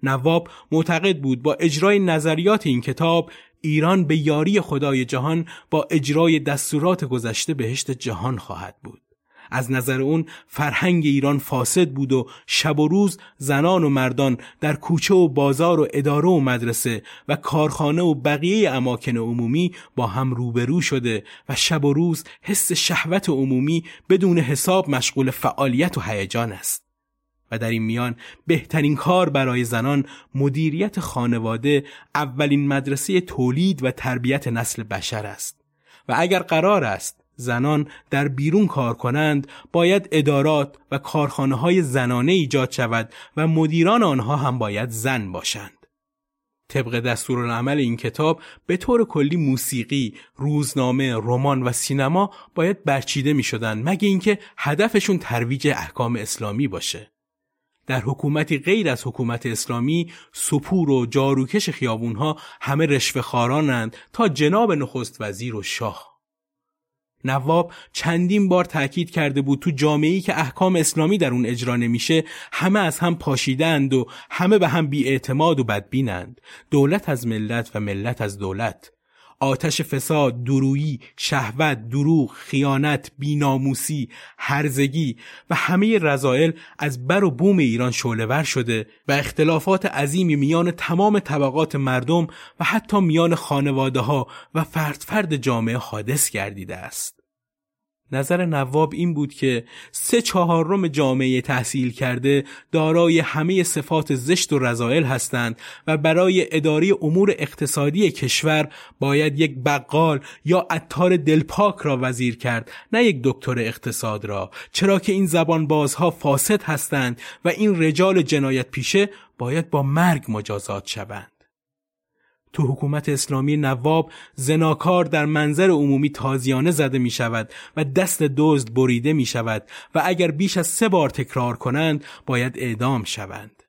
نواب معتقد بود با اجرای نظریات این کتاب ایران به یاری خدای جهان با اجرای دستورات گذشته بهشت جهان خواهد بود. از نظر اون فرهنگ ایران فاسد بود و شب و روز زنان و مردان در کوچه و بازار و اداره و مدرسه و کارخانه و بقیه اماکن عمومی با هم روبرو شده و شب و روز حس شهوت عمومی بدون حساب مشغول فعالیت و هیجان است. و در این میان بهترین کار برای زنان مدیریت خانواده اولین مدرسه تولید و تربیت نسل بشر است و اگر قرار است زنان در بیرون کار کنند باید ادارات و کارخانه های زنانه ایجاد شود و مدیران آنها هم باید زن باشند. طبق دستورالعمل این کتاب به طور کلی موسیقی، روزنامه، رمان و سینما باید برچیده می شدن مگه اینکه هدفشون ترویج احکام اسلامی باشه. در حکومتی غیر از حکومت اسلامی سپور و جاروکش خیابونها همه رشوه خارانند تا جناب نخست وزیر و شاه. نواب چندین بار تاکید کرده بود تو جامعه‌ای که احکام اسلامی در اون اجرا نمیشه همه از هم پاشیدند و همه به هم بیاعتماد و بدبینند دولت از ملت و ملت از دولت آتش فساد، درویی، شهوت، دروغ، خیانت، بیناموسی، هرزگی و همه رضایل از بر و بوم ایران شعلهور شده و اختلافات عظیمی میان تمام طبقات مردم و حتی میان خانواده ها و فرد فرد جامعه حادث گردیده است. نظر نواب این بود که سه چهارم جامعه تحصیل کرده دارای همه صفات زشت و رضایل هستند و برای اداره امور اقتصادی کشور باید یک بقال یا عطار دلپاک را وزیر کرد نه یک دکتر اقتصاد را. چرا که این زبان بازها فاسد هستند و این رجال جنایت پیشه باید با مرگ مجازات شوند. تو حکومت اسلامی نواب زناکار در منظر عمومی تازیانه زده می شود و دست دزد بریده می شود و اگر بیش از سه بار تکرار کنند باید اعدام شوند.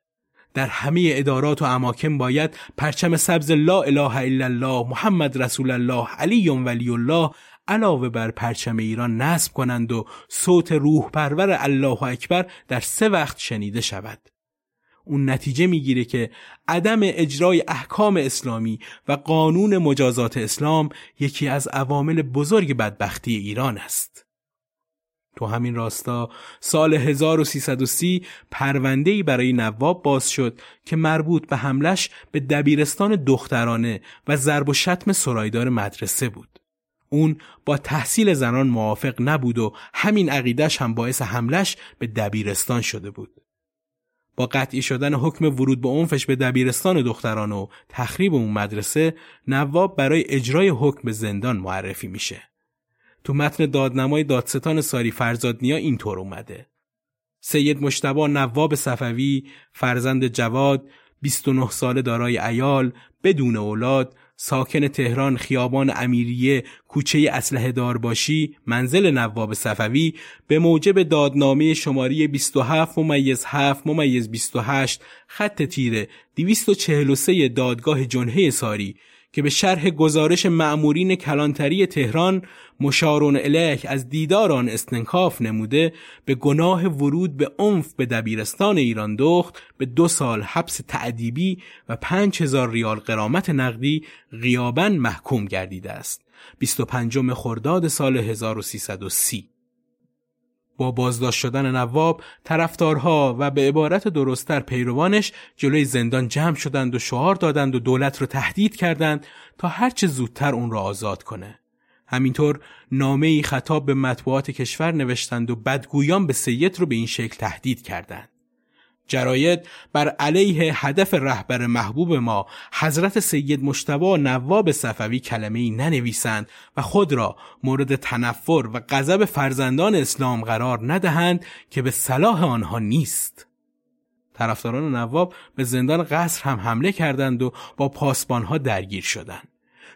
در همه ادارات و اماکن باید پرچم سبز لا اله الا الله محمد رسول الله علی ولی الله علاوه بر پرچم ایران نصب کنند و صوت روح پرور الله اکبر در سه وقت شنیده شود. اون نتیجه می‌گیره که عدم اجرای احکام اسلامی و قانون مجازات اسلام یکی از عوامل بزرگ بدبختی ایران است. تو همین راستا سال 1330 پرونده‌ای برای نواب باز شد که مربوط به حملش به دبیرستان دخترانه و ضرب و شتم سرایدار مدرسه بود. اون با تحصیل زنان موافق نبود و همین عقیدش هم باعث حملش به دبیرستان شده بود. با قطعی شدن حکم ورود به عنفش به دبیرستان دختران و تخریب اون مدرسه نواب برای اجرای حکم به زندان معرفی میشه. تو متن دادنمای دادستان ساری فرزادنیا اینطور اومده. سید مشتبا نواب صفوی فرزند جواد 29 ساله دارای ایال بدون اولاد ساکن تهران خیابان امیریه کوچه اسلحه دار باشی منزل نواب صفوی به موجب دادنامه شماره 27 ممیز 7 ممیز 28 خط تیره 243 دادگاه جنهه ساری که به شرح گزارش معمورین کلانتری تهران مشارون الیک از دیدار آن استنکاف نموده به گناه ورود به عنف به دبیرستان ایران دخت به دو سال حبس تعدیبی و پنج هزار ریال قرامت نقدی غیابا محکوم گردیده است. 25 خرداد سال 1330 با بازداشت شدن نواب طرفدارها و به عبارت درستتر پیروانش جلوی زندان جمع شدند و شعار دادند و دولت را تهدید کردند تا هرچه زودتر اون را آزاد کنه. همینطور نامه ای خطاب به مطبوعات کشور نوشتند و بدگویان به سید رو به این شکل تهدید کردند. جراید بر علیه هدف رهبر محبوب ما حضرت سید مشتبا نواب صفوی کلمه ای ننویسند و خود را مورد تنفر و غضب فرزندان اسلام قرار ندهند که به صلاح آنها نیست. طرفداران نواب به زندان قصر هم حمله کردند و با پاسبانها درگیر شدند.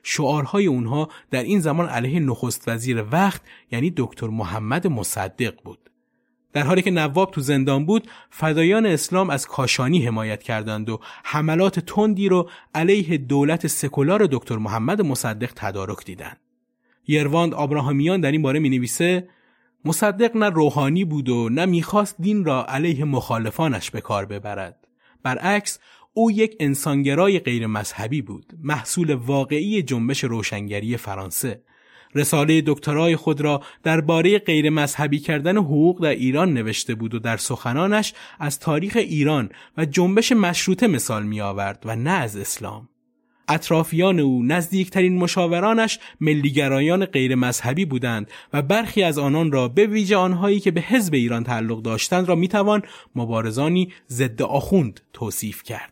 شعارهای اونها در این زمان علیه نخست وزیر وقت یعنی دکتر محمد مصدق بود. در حالی که نواب تو زندان بود فدایان اسلام از کاشانی حمایت کردند و حملات تندی رو علیه دولت سکولار دکتر محمد مصدق تدارک دیدند. یرواند آبراهامیان در این باره می نویسه مصدق نه روحانی بود و نه می‌خواست دین را علیه مخالفانش به کار ببرد. برعکس او یک انسانگرای غیر مذهبی بود محصول واقعی جنبش روشنگری فرانسه رساله دکترای خود را درباره غیر مذهبی کردن حقوق در ایران نوشته بود و در سخنانش از تاریخ ایران و جنبش مشروطه مثال می آورد و نه از اسلام اطرافیان او نزدیکترین مشاورانش ملیگرایان غیر مذهبی بودند و برخی از آنان را به ویژه آنهایی که به حزب ایران تعلق داشتند را می‌توان مبارزانی ضد آخوند توصیف کرد.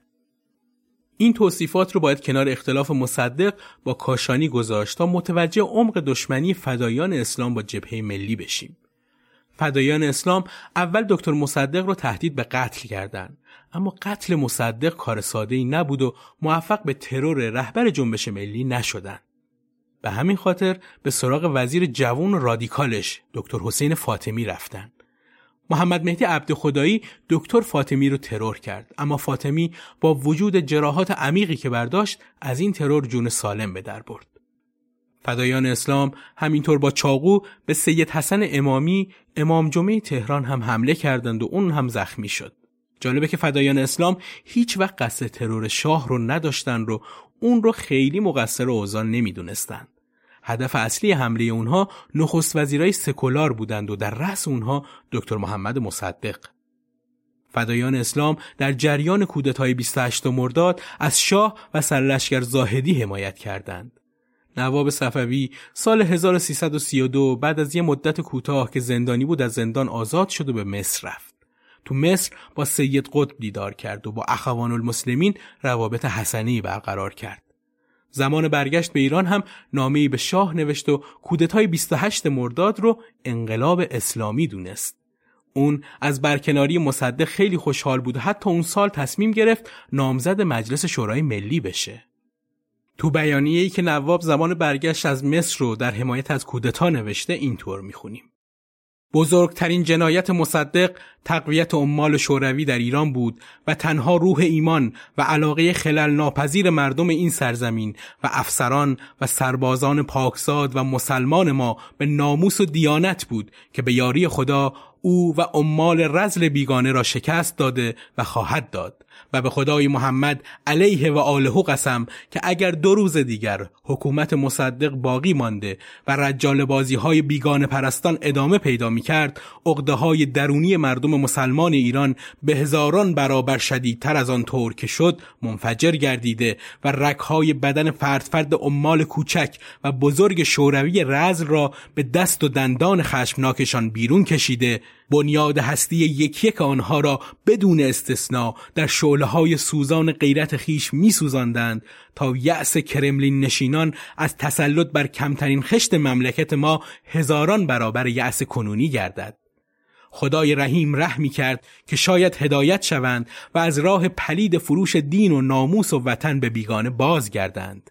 این توصیفات رو باید کنار اختلاف مصدق با کاشانی گذاشت تا متوجه عمق دشمنی فدایان اسلام با جبهه ملی بشیم. فدایان اسلام اول دکتر مصدق رو تهدید به قتل کردند اما قتل مصدق کار ساده ای نبود و موفق به ترور رهبر جنبش ملی نشدند. به همین خاطر به سراغ وزیر جوان رادیکالش دکتر حسین فاطمی رفتند. محمد مهدی عبد خدایی دکتر فاطمی رو ترور کرد اما فاطمی با وجود جراحات عمیقی که برداشت از این ترور جون سالم به در برد. فدایان اسلام همینطور با چاقو به سید حسن امامی امام جمعه تهران هم حمله کردند و اون هم زخمی شد. جالبه که فدایان اسلام هیچ وقت قصد ترور شاه رو نداشتن رو اون رو خیلی مقصر اوزان نمی‌دونستند. هدف اصلی حمله اونها نخست وزیرای سکولار بودند و در رأس اونها دکتر محمد مصدق. فدایان اسلام در جریان کودتای 28 مرداد از شاه و سرلشکر زاهدی حمایت کردند. نواب صفوی سال 1332 بعد از یه مدت کوتاه که زندانی بود از زندان آزاد شد و به مصر رفت. تو مصر با سید قطب دیدار کرد و با اخوان المسلمین روابط حسنی برقرار کرد. زمان برگشت به ایران هم نامه‌ای به شاه نوشت و کودتای 28 مرداد رو انقلاب اسلامی دونست. اون از برکناری مصدق خیلی خوشحال بود و حتی اون سال تصمیم گرفت نامزد مجلس شورای ملی بشه. تو بیانیه‌ای که نواب زمان برگشت از مصر رو در حمایت از کودتا نوشته اینطور می‌خونیم. بزرگترین جنایت مصدق تقویت عمال شوروی در ایران بود و تنها روح ایمان و علاقه خلل ناپذیر مردم این سرزمین و افسران و سربازان پاکزاد و مسلمان ما به ناموس و دیانت بود که به یاری خدا او و عمال رزل بیگانه را شکست داده و خواهد داد. و به خدای محمد علیه و آله قسم که اگر دو روز دیگر حکومت مصدق باقی مانده و رجال بازی های بیگانه پرستان ادامه پیدا می کرد اقده های درونی مردم مسلمان ایران به هزاران برابر شدیدتر از آن طور که شد منفجر گردیده و رکهای بدن فرد فرد عمال کوچک و بزرگ شوروی رزل را به دست و دندان خشمناکشان بیرون کشیده بنیاد هستی یکی یک آنها را بدون استثنا در شعله های سوزان غیرت خیش می سوزاندند تا یأس کرملین نشینان از تسلط بر کمترین خشت مملکت ما هزاران برابر یأس کنونی گردد. خدای رحیم رحمی کرد که شاید هدایت شوند و از راه پلید فروش دین و ناموس و وطن به بیگانه بازگردند.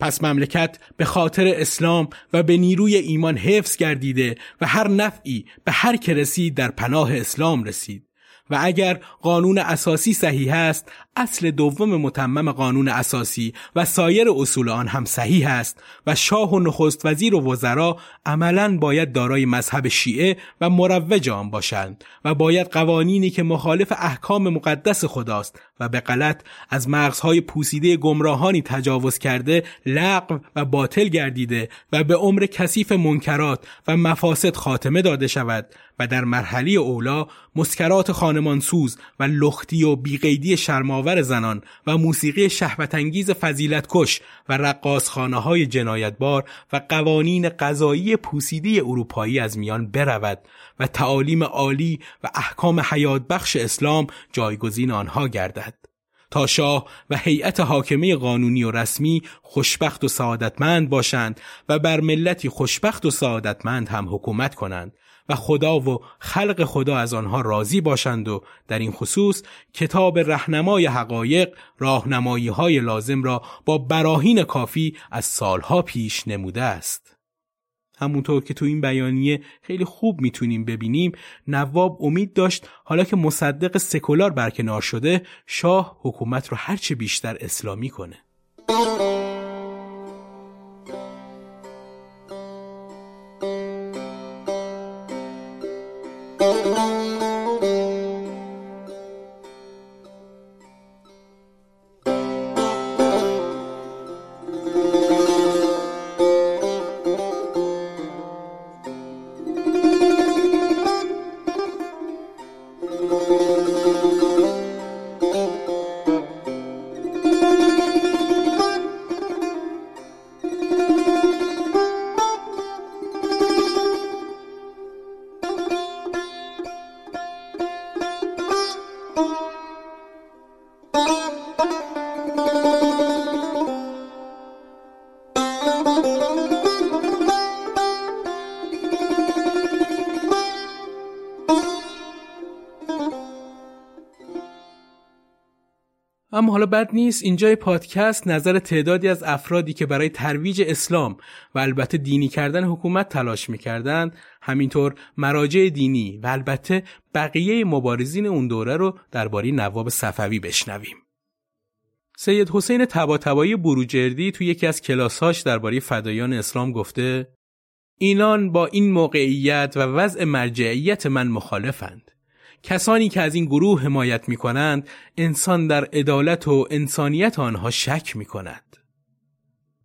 پس مملکت به خاطر اسلام و به نیروی ایمان حفظ گردیده و هر نفعی به هر که رسید در پناه اسلام رسید. و اگر قانون اساسی صحیح است اصل دوم متمم قانون اساسی و سایر اصول آن هم صحیح است و شاه و نخست وزیر و وزرا عملا باید دارای مذهب شیعه و مروج آن باشند و باید قوانینی که مخالف احکام مقدس خداست و به غلط از مغزهای پوسیده گمراهانی تجاوز کرده لغو و باطل گردیده و به عمر کثیف منکرات و مفاسد خاتمه داده شود و در مرحله اولا مسکرات خانمانسوز و لختی و بیقیدی شرماور زنان و موسیقی شهوتانگیز فضیلت کش و رقاصخانه های جنایتبار و قوانین قضایی پوسیده اروپایی از میان برود و تعالیم عالی و احکام حیات بخش اسلام جایگزین آنها گردد. تا شاه و هیئت حاکمه قانونی و رسمی خوشبخت و سعادتمند باشند و بر ملتی خوشبخت و سعادتمند هم حکومت کنند و خدا و خلق خدا از آنها راضی باشند و در این خصوص کتاب رهنمای حقایق راهنمایی های لازم را با براهین کافی از سالها پیش نموده است. همونطور که تو این بیانیه خیلی خوب می‌تونیم ببینیم نواب امید داشت حالا که مصدق سکولار برکنار شده شاه حکومت رو هرچه بیشتر اسلامی کنه بد نیست اینجای پادکست نظر تعدادی از افرادی که برای ترویج اسلام و البته دینی کردن حکومت تلاش می‌کردند همینطور مراجع دینی و البته بقیه مبارزین اون دوره رو درباره نواب صفوی بشنویم. سید حسین تباتبایی بروجردی تو یکی از کلاسهاش درباره فدایان اسلام گفته اینان با این موقعیت و وضع مرجعیت من مخالفند. کسانی که از این گروه حمایت می کنند انسان در عدالت و انسانیت آنها شک می کند.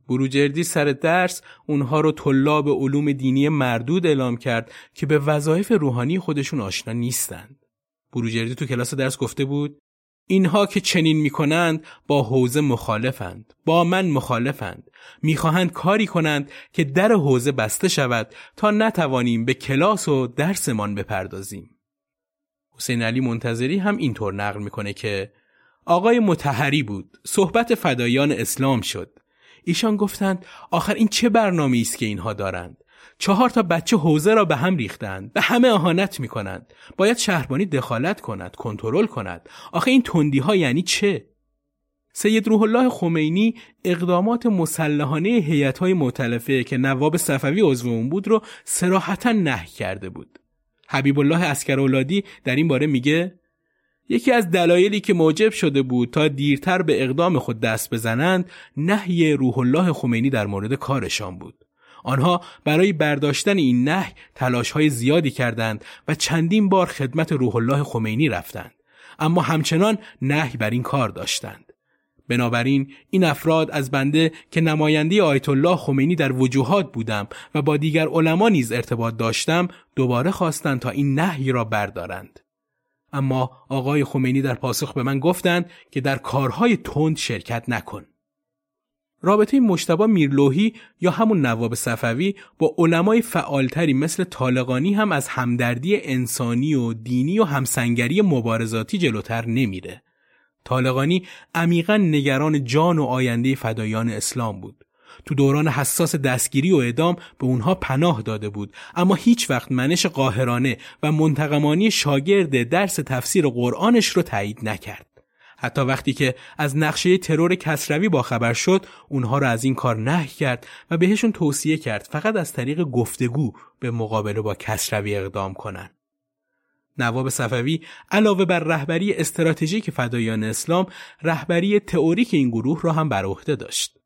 بروجردی سر درس اونها رو طلاب علوم دینی مردود اعلام کرد که به وظایف روحانی خودشون آشنا نیستند. بروجردی تو کلاس درس گفته بود اینها که چنین می‌کنند با حوزه مخالفند با من مخالفند می‌خواهند کاری کنند که در حوزه بسته شود تا نتوانیم به کلاس و درسمان بپردازیم حسین علی منتظری هم اینطور نقل می‌کنه که آقای متحری بود. صحبت فدایان اسلام شد. ایشان گفتند آخر این چه برنامه است که اینها دارند؟ چهار تا بچه حوزه را به هم ریختند به همه اهانت می‌کنند. باید شهربانی دخالت کند کنترل کند. آخه این تندی ها یعنی چه؟ سید روح الله خمینی اقدامات مسلحانه هیئت های که نواب صفوی عضو اون بود رو سراحتا نهی کرده بود. حبیب الله اسکرولادی در این باره میگه یکی از دلایلی که موجب شده بود تا دیرتر به اقدام خود دست بزنند نهی روح الله خمینی در مورد کارشان بود. آنها برای برداشتن این نهی تلاش های زیادی کردند و چندین بار خدمت روح الله خمینی رفتند. اما همچنان نهی بر این کار داشتند. بنابراین این افراد از بنده که نماینده آیت الله خمینی در وجوهات بودم و با دیگر علما نیز ارتباط داشتم دوباره خواستند تا این نهی را بردارند. اما آقای خمینی در پاسخ به من گفتند که در کارهای تند شرکت نکن. رابطه مشتبا میرلوهی یا همون نواب صفوی با علمای فعالتری مثل طالقانی هم از همدردی انسانی و دینی و همسنگری مبارزاتی جلوتر نمیره. طالقانی عمیقا نگران جان و آینده فدایان اسلام بود. تو دوران حساس دستگیری و اعدام به اونها پناه داده بود اما هیچ وقت منش قاهرانه و منتقمانی شاگرد درس تفسیر قرآنش رو تایید نکرد. حتی وقتی که از نقشه ترور کسروی با خبر شد اونها رو از این کار نه کرد و بهشون توصیه کرد فقط از طریق گفتگو به مقابله با کسروی اقدام کنند. نواب صفوی علاوه بر رهبری استراتژیک فدایان اسلام رهبری تئوریک این گروه را هم بر عهده داشت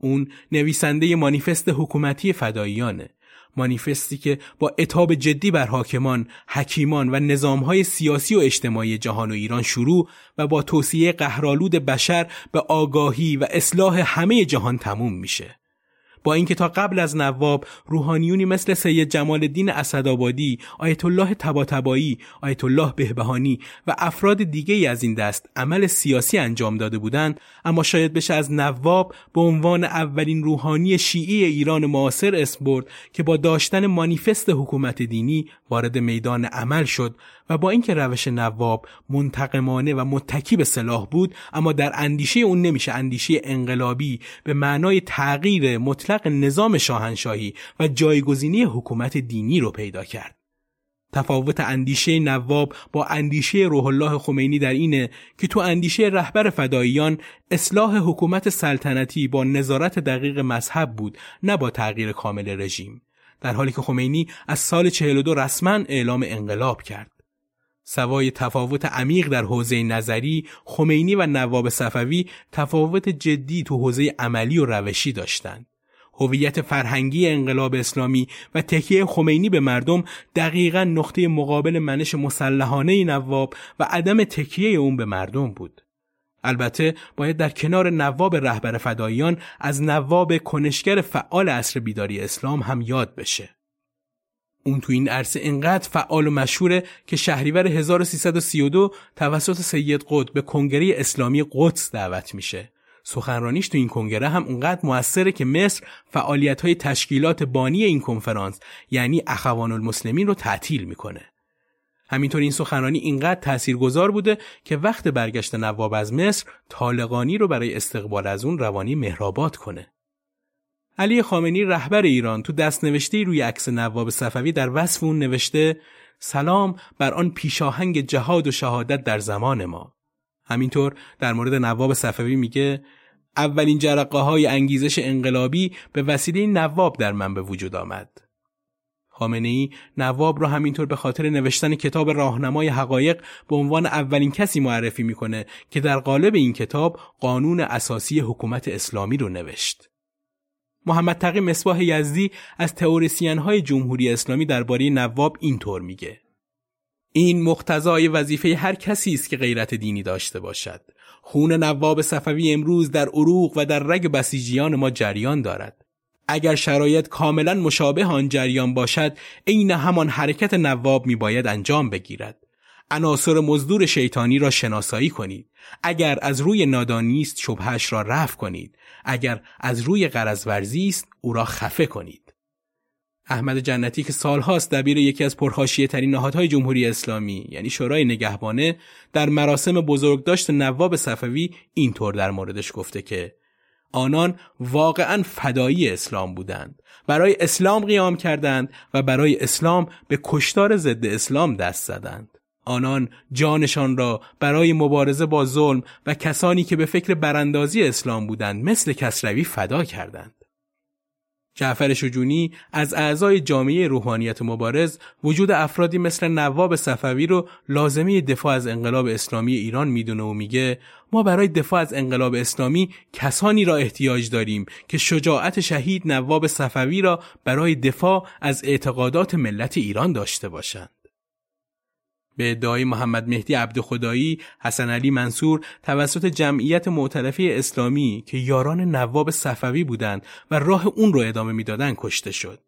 اون نویسنده مانیفست حکومتی فداییانه مانیفستی که با اتاب جدی بر حاکمان، حکیمان و نظامهای سیاسی و اجتماعی جهان و ایران شروع و با توصیه قهرالود بشر به آگاهی و اصلاح همه جهان تموم میشه. با اینکه تا قبل از نواب روحانیونی مثل سید جمال الدین اسدآبادی، آیت الله طباطبایی، آیت الله بهبهانی و افراد دیگه از این دست عمل سیاسی انجام داده بودند اما شاید بشه از نواب به عنوان اولین روحانی شیعی ایران معاصر اسم برد که با داشتن مانیفست حکومت دینی وارد میدان عمل شد و با اینکه روش نواب منتقمانه و متکی به سلاح بود اما در اندیشه اون نمیشه اندیشه انقلابی به معنای تغییر مطلق نظام شاهنشاهی و جایگزینی حکومت دینی رو پیدا کرد تفاوت اندیشه نواب با اندیشه روح الله خمینی در اینه که تو اندیشه رهبر فداییان اصلاح حکومت سلطنتی با نظارت دقیق مذهب بود نه با تغییر کامل رژیم در حالی که خمینی از سال 42 رسما اعلام انقلاب کرد. سوای تفاوت عمیق در حوزه نظری، خمینی و نواب صفوی تفاوت جدی تو حوزه عملی و روشی داشتند. هویت فرهنگی انقلاب اسلامی و تکیه خمینی به مردم دقیقا نقطه مقابل منش مسلحانه نواب و عدم تکیه اون به مردم بود. البته باید در کنار نواب رهبر فداییان از نواب کنشگر فعال عصر بیداری اسلام هم یاد بشه. اون تو این عرصه انقدر فعال و مشهوره که شهریور 1332 توسط سید قطب به کنگره اسلامی قدس دعوت میشه. سخنرانیش تو این کنگره هم اونقدر موثره که مصر فعالیت های تشکیلات بانی این کنفرانس یعنی اخوان المسلمین رو تعطیل می‌کنه. همینطور این سخنرانی اینقدر تاثیرگذار بوده که وقت برگشت نواب از مصر طالقانی رو برای استقبال از اون روانی مهرآباد کنه. علی خامنی رهبر ایران تو دست نوشته روی عکس نواب صفوی در وصف اون نوشته سلام بر آن پیشاهنگ جهاد و شهادت در زمان ما. همینطور در مورد نواب صفوی میگه اولین جرقه های انگیزش انقلابی به وسیله نواب در من به وجود آمد. خامنه ای نواب را همینطور به خاطر نوشتن کتاب راهنمای حقایق به عنوان اولین کسی معرفی می‌کنه که در قالب این کتاب قانون اساسی حکومت اسلامی رو نوشت. محمد تقی مصباح یزدی از تئوریسین های جمهوری اسلامی درباره نواب اینطور میگه این مقتضای وظیفه هر کسی است که غیرت دینی داشته باشد خون نواب صفوی امروز در عروق و در رگ بسیجیان ما جریان دارد. اگر شرایط کاملا مشابه آن جریان باشد عین همان حرکت نواب می باید انجام بگیرد. عناصر مزدور شیطانی را شناسایی کنید. اگر از روی نادانی است شبهش را رفع کنید. اگر از روی قرض است او را خفه کنید. احمد جنتی که سالهاست دبیر یکی از پرهاشیه ترین نهادهای جمهوری اسلامی یعنی شورای نگهبانه در مراسم بزرگداشت نواب صفوی اینطور در موردش گفته که آنان واقعا فدایی اسلام بودند. برای اسلام قیام کردند و برای اسلام به کشتار ضد اسلام دست زدند. آنان جانشان را برای مبارزه با ظلم و کسانی که به فکر براندازی اسلام بودند مثل کسروی فدا کردند. جعفر شجونی از اعضای جامعه روحانیت مبارز وجود افرادی مثل نواب صفوی رو لازمی دفاع از انقلاب اسلامی ایران می‌دونه و میگه ما برای دفاع از انقلاب اسلامی کسانی را احتیاج داریم که شجاعت شهید نواب صفوی را برای دفاع از اعتقادات ملت ایران داشته باشند. به ادعای محمد مهدی عبد خدایی حسن علی منصور توسط جمعیت معترفه اسلامی که یاران نواب صفوی بودند و راه اون رو ادامه می‌دادند کشته شد.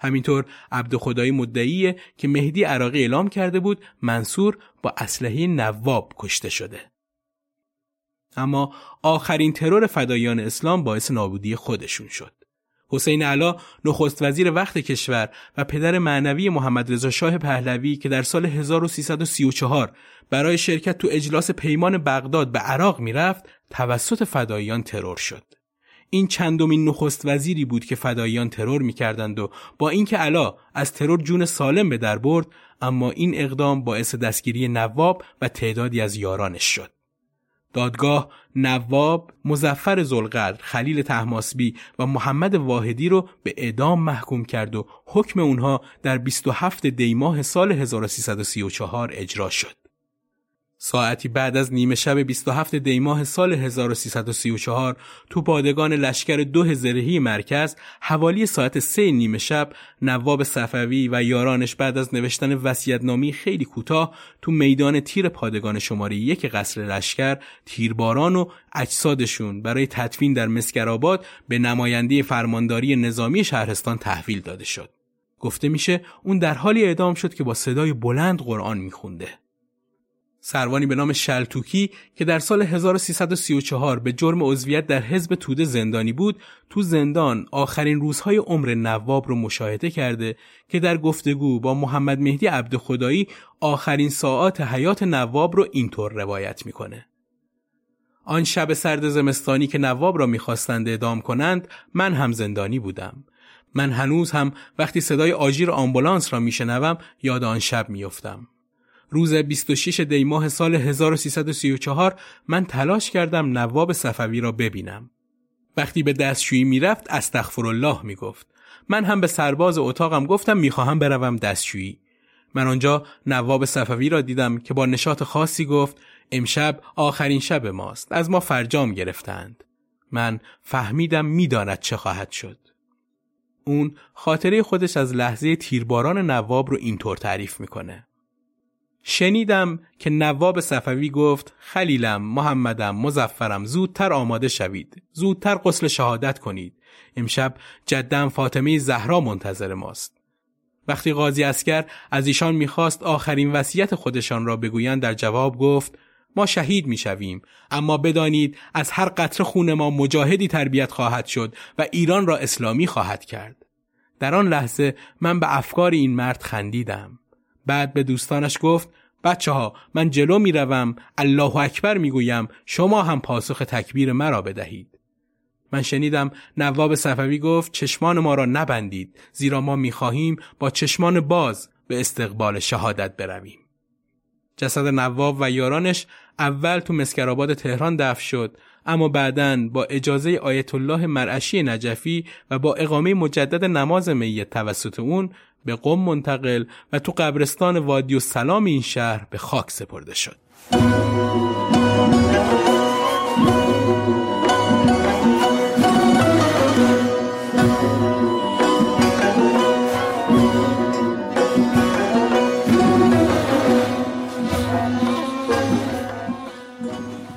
همینطور عبد خدایی مدعیه که مهدی عراقی اعلام کرده بود منصور با اسلحه نواب کشته شده. اما آخرین ترور فدایان اسلام باعث نابودی خودشون شد. حسین علا نخست وزیر وقت کشور و پدر معنوی محمد رضا شاه پهلوی که در سال 1334 برای شرکت تو اجلاس پیمان بغداد به عراق می‌رفت توسط فداییان ترور شد. این چندمین نخست وزیری بود که فداییان ترور می‌کردند و با اینکه علا از ترور جون سالم به در برد اما این اقدام باعث دستگیری نواب و تعدادی از یارانش شد. دادگاه نواب، مزفر زلقدر، خلیل تحماسبی و محمد واحدی رو به اعدام محکوم کرد و حکم اونها در 27 دیماه سال 1334 اجرا شد. ساعتی بعد از نیمه شب 27 دیماه سال 1334 تو پادگان لشکر دو زرهی مرکز حوالی ساعت سه نیمه شب نواب صفوی و یارانش بعد از نوشتن وسیعتنامی خیلی کوتاه تو میدان تیر پادگان شماره یک قصر لشکر تیرباران و اجسادشون برای تدفین در مسکرآباد به نماینده فرمانداری نظامی شهرستان تحویل داده شد. گفته میشه اون در حالی اعدام شد که با صدای بلند قرآن میخونده. سروانی به نام شلتوکی که در سال 1334 به جرم عضویت در حزب توده زندانی بود تو زندان آخرین روزهای عمر نواب رو مشاهده کرده که در گفتگو با محمد مهدی عبد خدایی آخرین ساعات حیات نواب رو اینطور روایت می‌کنه. آن شب سرد زمستانی که نواب را می‌خواستند اعدام کنند من هم زندانی بودم. من هنوز هم وقتی صدای آژیر آمبولانس را میشنوم یاد آن شب میافتم. روز 26 دی ماه سال 1334 من تلاش کردم نواب صفوی را ببینم. وقتی به دستشویی می‌رفت استغفر الله می‌گفت. من هم به سرباز اتاقم گفتم می‌خواهم بروم دستشویی من آنجا نواب صفوی را دیدم که با نشاط خاصی گفت امشب آخرین شب ماست از ما فرجام گرفتند من فهمیدم می‌داند چه خواهد شد اون خاطره خودش از لحظه تیرباران نواب رو اینطور تعریف می‌کنه شنیدم که نواب صفوی گفت خلیلم محمدم مزفرم زودتر آماده شوید. زودتر قسل شهادت کنید. امشب جدم فاطمه زهرا منتظر ماست. وقتی قاضی اسکر از ایشان می‌خواست آخرین وصیت خودشان را بگویند در جواب گفت ما شهید می‌شویم اما بدانید از هر قطره خون ما مجاهدی تربیت خواهد شد و ایران را اسلامی خواهد کرد. در آن لحظه من به افکار این مرد خندیدم. بعد به دوستانش گفت بچه ها من جلو می روم الله اکبر می گویم شما هم پاسخ تکبیر مرا بدهید. من شنیدم نواب صفوی گفت چشمان ما را نبندید زیرا ما می خواهیم با چشمان باز به استقبال شهادت برویم. جسد نواب و یارانش اول تو مسکرآباد تهران دفن شد اما بعدا با اجازه آیت الله مرعشی نجفی و با اقامه مجدد نماز میت توسط اون به قم منتقل و تو قبرستان وادی و سلام این شهر به خاک سپرده شد.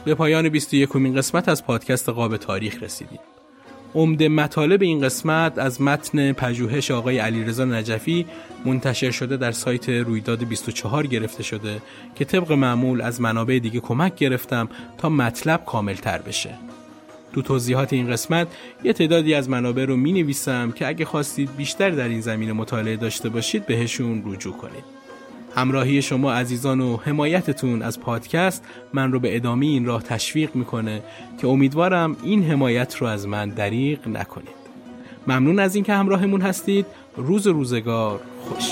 به پایان 21 قسمت از پادکست قاب تاریخ رسیدیم. عمده مطالب این قسمت از متن پژوهش آقای علیرضا نجفی منتشر شده در سایت رویداد 24 گرفته شده که طبق معمول از منابع دیگه کمک گرفتم تا مطلب کامل تر بشه. تو توضیحات این قسمت یه تعدادی از منابع رو می نویسم که اگه خواستید بیشتر در این زمینه مطالعه داشته باشید بهشون رجوع کنید. همراهی شما عزیزان و حمایتتون از پادکست من رو به ادامه این راه تشویق می‌کنه که امیدوارم این حمایت رو از من دریغ نکنید. ممنون از اینکه همراهمون هستید. روز روزگار خوش.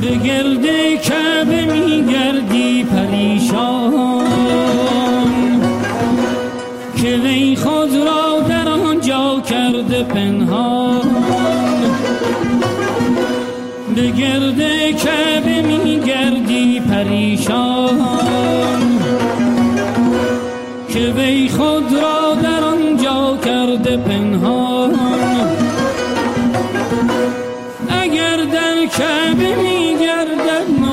به گرد کعبه میگردی پریشان. که وی خود را در آنجا کرده پنهان. به گرد کعبه میگردی پریشان. که وی خود را در آنجا کرده پنهان. اگر در کعبه میگردد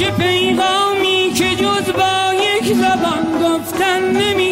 چه پیغامی که جز با یک زبان گفتن نمی